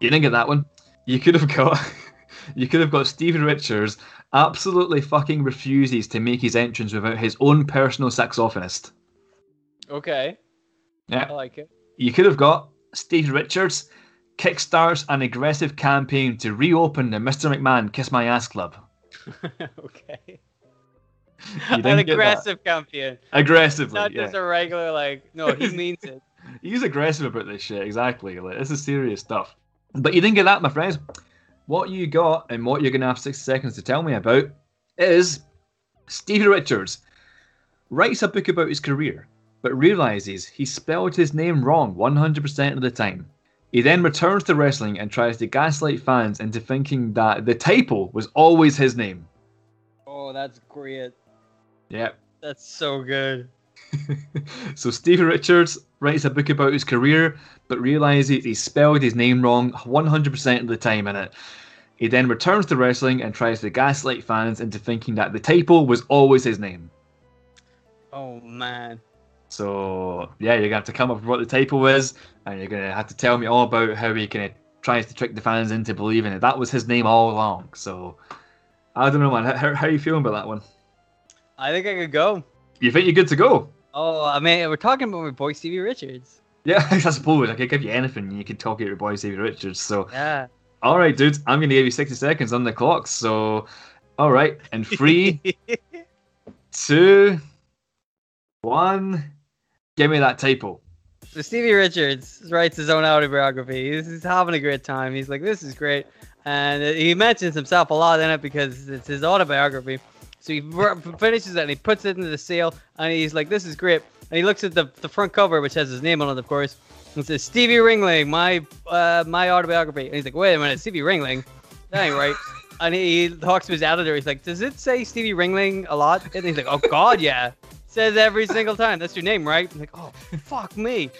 Speaker 1: you didn't get that one. You could have got you could have got Stephen Richards absolutely fucking refuses to make his entrance without his own personal saxophonist.
Speaker 3: Okay.
Speaker 1: Yeah.
Speaker 3: I like it.
Speaker 1: You could have got Steve Richards kickstarts an aggressive campaign to reopen the Mr. McMahon Kiss My Ass Club.
Speaker 3: okay. An aggressive campaign.
Speaker 1: Aggressively,
Speaker 3: Not
Speaker 1: yeah.
Speaker 3: just a regular, like, no, he means it.
Speaker 1: He's aggressive about this shit, exactly. Like, this is serious stuff. But you didn't get that, my friends. What you got and what you're going to have 60 seconds to tell me about is Stevie Richards writes a book about his career, but realizes he spelled his name wrong 100% of the time. He then returns to wrestling and tries to gaslight fans into thinking that the typo was always his name.
Speaker 3: Oh, that's great.
Speaker 1: Yep.
Speaker 3: That's so good.
Speaker 1: so Stevie Richards writes a book about his career, but realizes he spelled his name wrong 100% of the time in it. He then returns to wrestling and tries to gaslight fans into thinking that the typo was always his name.
Speaker 3: Oh man.
Speaker 1: So yeah, you're gonna have to come up with what the typo is, and you're gonna have to tell me all about how he kind of tries to trick the fans into believing it. That was his name all along. So I don't know, man. How, how are you feeling about that one?
Speaker 3: I think I could go.
Speaker 1: You think you're good to go?
Speaker 3: Oh, I mean, we're talking about my boy Stevie Richards.
Speaker 1: Yeah, I suppose I could give you anything. and You could talk at your boy Stevie Richards. So
Speaker 3: Yeah.
Speaker 1: All right, dude. I'm going to give you 60 seconds on the clock. So, all right. And three, two, one. Give me that typo.
Speaker 3: So Stevie Richards writes his own autobiography. He's, he's having a great time. He's like, "This is great," and he mentions himself a lot in it because it's his autobiography. So he finishes it and he puts it into the sale, and he's like, "This is great." And he looks at the, the front cover, which has his name on it, of course. And says Stevie Ringling, my uh, my autobiography. And he's like, "Wait a minute, Stevie Ringling? That ain't right." And he, talks to his editor. He's like, "Does it say Stevie Ringling a lot?" And he's like, "Oh God, yeah." Says every single time. That's your name, right? I'm like, "Oh, fuck me."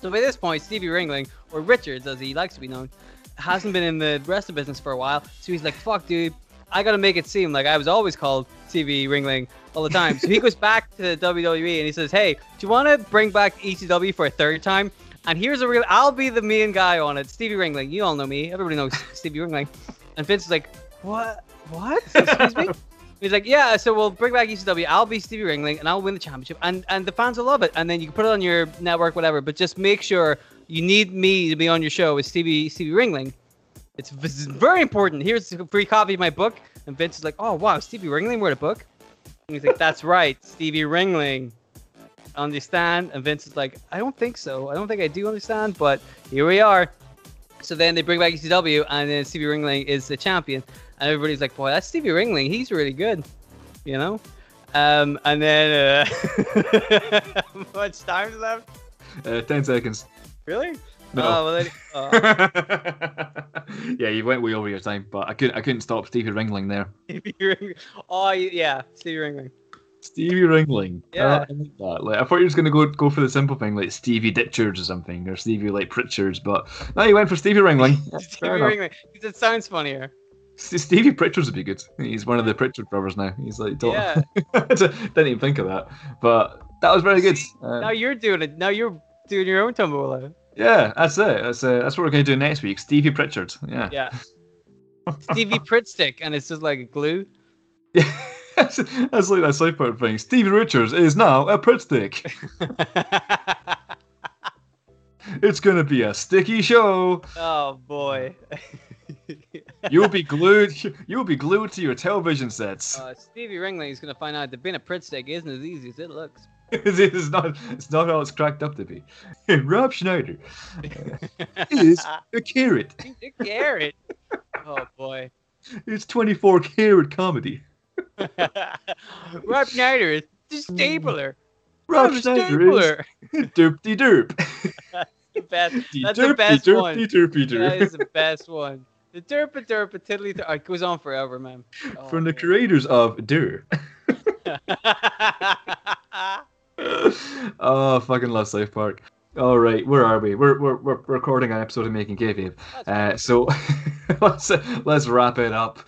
Speaker 3: So by this point, Stevie Ringling, or Richards as he likes to be known, hasn't been in the wrestling business for a while. So he's like, fuck, dude, I gotta make it seem like I was always called Stevie Ringling all the time. So he goes back to the WWE and he says, hey, do you want to bring back ECW for a third time? And here's a real. I'll be the main guy on it. Stevie Ringling. You all know me. Everybody knows Stevie Ringling. And Vince is like, what? What? Excuse me. He's like, yeah, so we'll bring back ECW. I'll be Stevie Ringling, and I'll win the championship, and and the fans will love it. And then you can put it on your network, whatever. But just make sure you need me to be on your show with Stevie Stevie Ringling. It's, very important. Here's a free copy of my book. And Vince is like, oh wow, Stevie Ringling wrote a book. And he's like, that's right, Stevie Ringling. Understand? And Vince is like, I don't think so. I don't think I do understand, but here we are. So then they bring back ECW, and then Stevie Ringling is the champion and everybody's like, "Boy, that's Stevie Ringling. He's really good," you know. Um, and then, uh, how much time's left?
Speaker 1: Uh, Ten seconds.
Speaker 3: Really?
Speaker 1: No.
Speaker 3: Oh, well, oh.
Speaker 1: yeah, you went way over your time, but I couldn't. I couldn't stop Stevie Ringling there.
Speaker 3: Stevie Ringling. Oh, yeah, Stevie Ringling.
Speaker 1: Stevie Ringling.
Speaker 3: Yeah.
Speaker 1: I like that. Like, I thought you were just gonna go go for the simple thing, like Stevie Ditchards or something, or Stevie like Pritchards, but no, you went for Stevie Ringling.
Speaker 3: Stevie Ringling. It sounds funnier.
Speaker 1: Stevie Pritchard's would be good. He's one of the Pritchard brothers now. He's like, don't,
Speaker 3: Yeah.
Speaker 1: didn't even think of that, but that was very good. Uh,
Speaker 3: Now you're doing it. Now you're doing your own tombola.
Speaker 1: Yeah, that's it. That's uh, that's what we're gonna do next week. Stevie Pritchard. Yeah.
Speaker 3: Yeah. Stevie Pritstick, and it's just like glue.
Speaker 1: Yeah. that's, that's like that South Park thing. Stevie Richards is now a Pritt stick. It's gonna be a sticky show.
Speaker 3: oh boy.
Speaker 1: You'll be glued. You'll be glued to your television sets.
Speaker 3: Uh, Stevie Ringling is gonna find out that being a Pritt stick isn't as easy as it looks.
Speaker 1: it's not. It's not all it's cracked up to be. Rob Schneider is a carrot.
Speaker 3: a carrot. Oh boy.
Speaker 1: It's 24 karat comedy.
Speaker 3: Rob Schneider is the hmm. stapler.
Speaker 1: Rob
Speaker 3: a
Speaker 1: Schneider is derpy derp.
Speaker 3: The best. That's
Speaker 1: derpy
Speaker 3: the best
Speaker 1: derpy
Speaker 3: one.
Speaker 1: derpy
Speaker 3: That
Speaker 1: derp.
Speaker 3: the best one. The derpa derpa tiddly. Th- oh, it goes on forever, man. Oh,
Speaker 1: From the
Speaker 3: man.
Speaker 1: creators of Der. oh, fucking love South Park. All right, where are we? We're we're, we're recording an episode of Making Kayfabe. Uh, so let's let's wrap it up.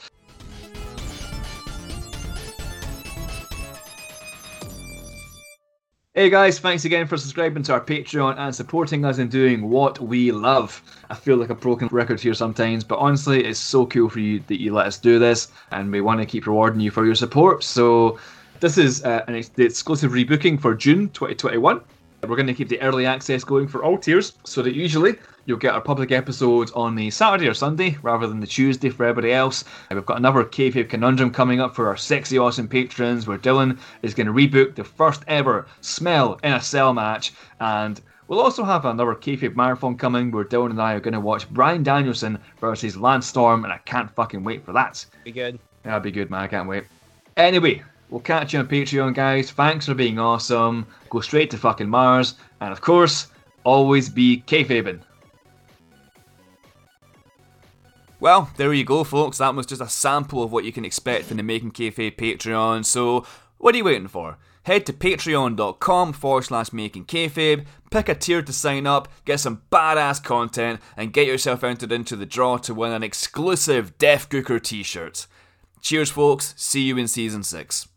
Speaker 1: Hey guys, thanks again for subscribing to our Patreon and supporting us in doing what we love. I feel like a broken record here sometimes, but honestly, it's so cool for you that you let us do this, and we want to keep rewarding you for your support. So, this is uh, an ex- the exclusive rebooking for June 2021. We're going to keep the early access going for all tiers, so that usually you'll get our public episodes on the Saturday or Sunday rather than the Tuesday for everybody else. And we've got another Kayfabe Conundrum coming up for our sexy awesome patrons, where Dylan is going to rebook the first ever Smell in a Cell match, and we'll also have another Kayfabe marathon coming, where Dylan and I are going to watch Bryan Danielson versus Lance Storm, and I can't fucking wait for that.
Speaker 3: Be good.
Speaker 1: That'll be good, man. I can't wait. Anyway, we'll catch you on Patreon, guys. Thanks for being awesome. Go straight to fucking Mars. And of course, always be kayfabing. Well, there you go, folks. That was just a sample of what you can expect from the Making Kayfabe Patreon. So, what are you waiting for? Head to patreon.com forward slash making kayfabe, pick a tier to sign up, get some badass content, and get yourself entered into the draw to win an exclusive Def Gooker t shirt. Cheers, folks. See you in season 6.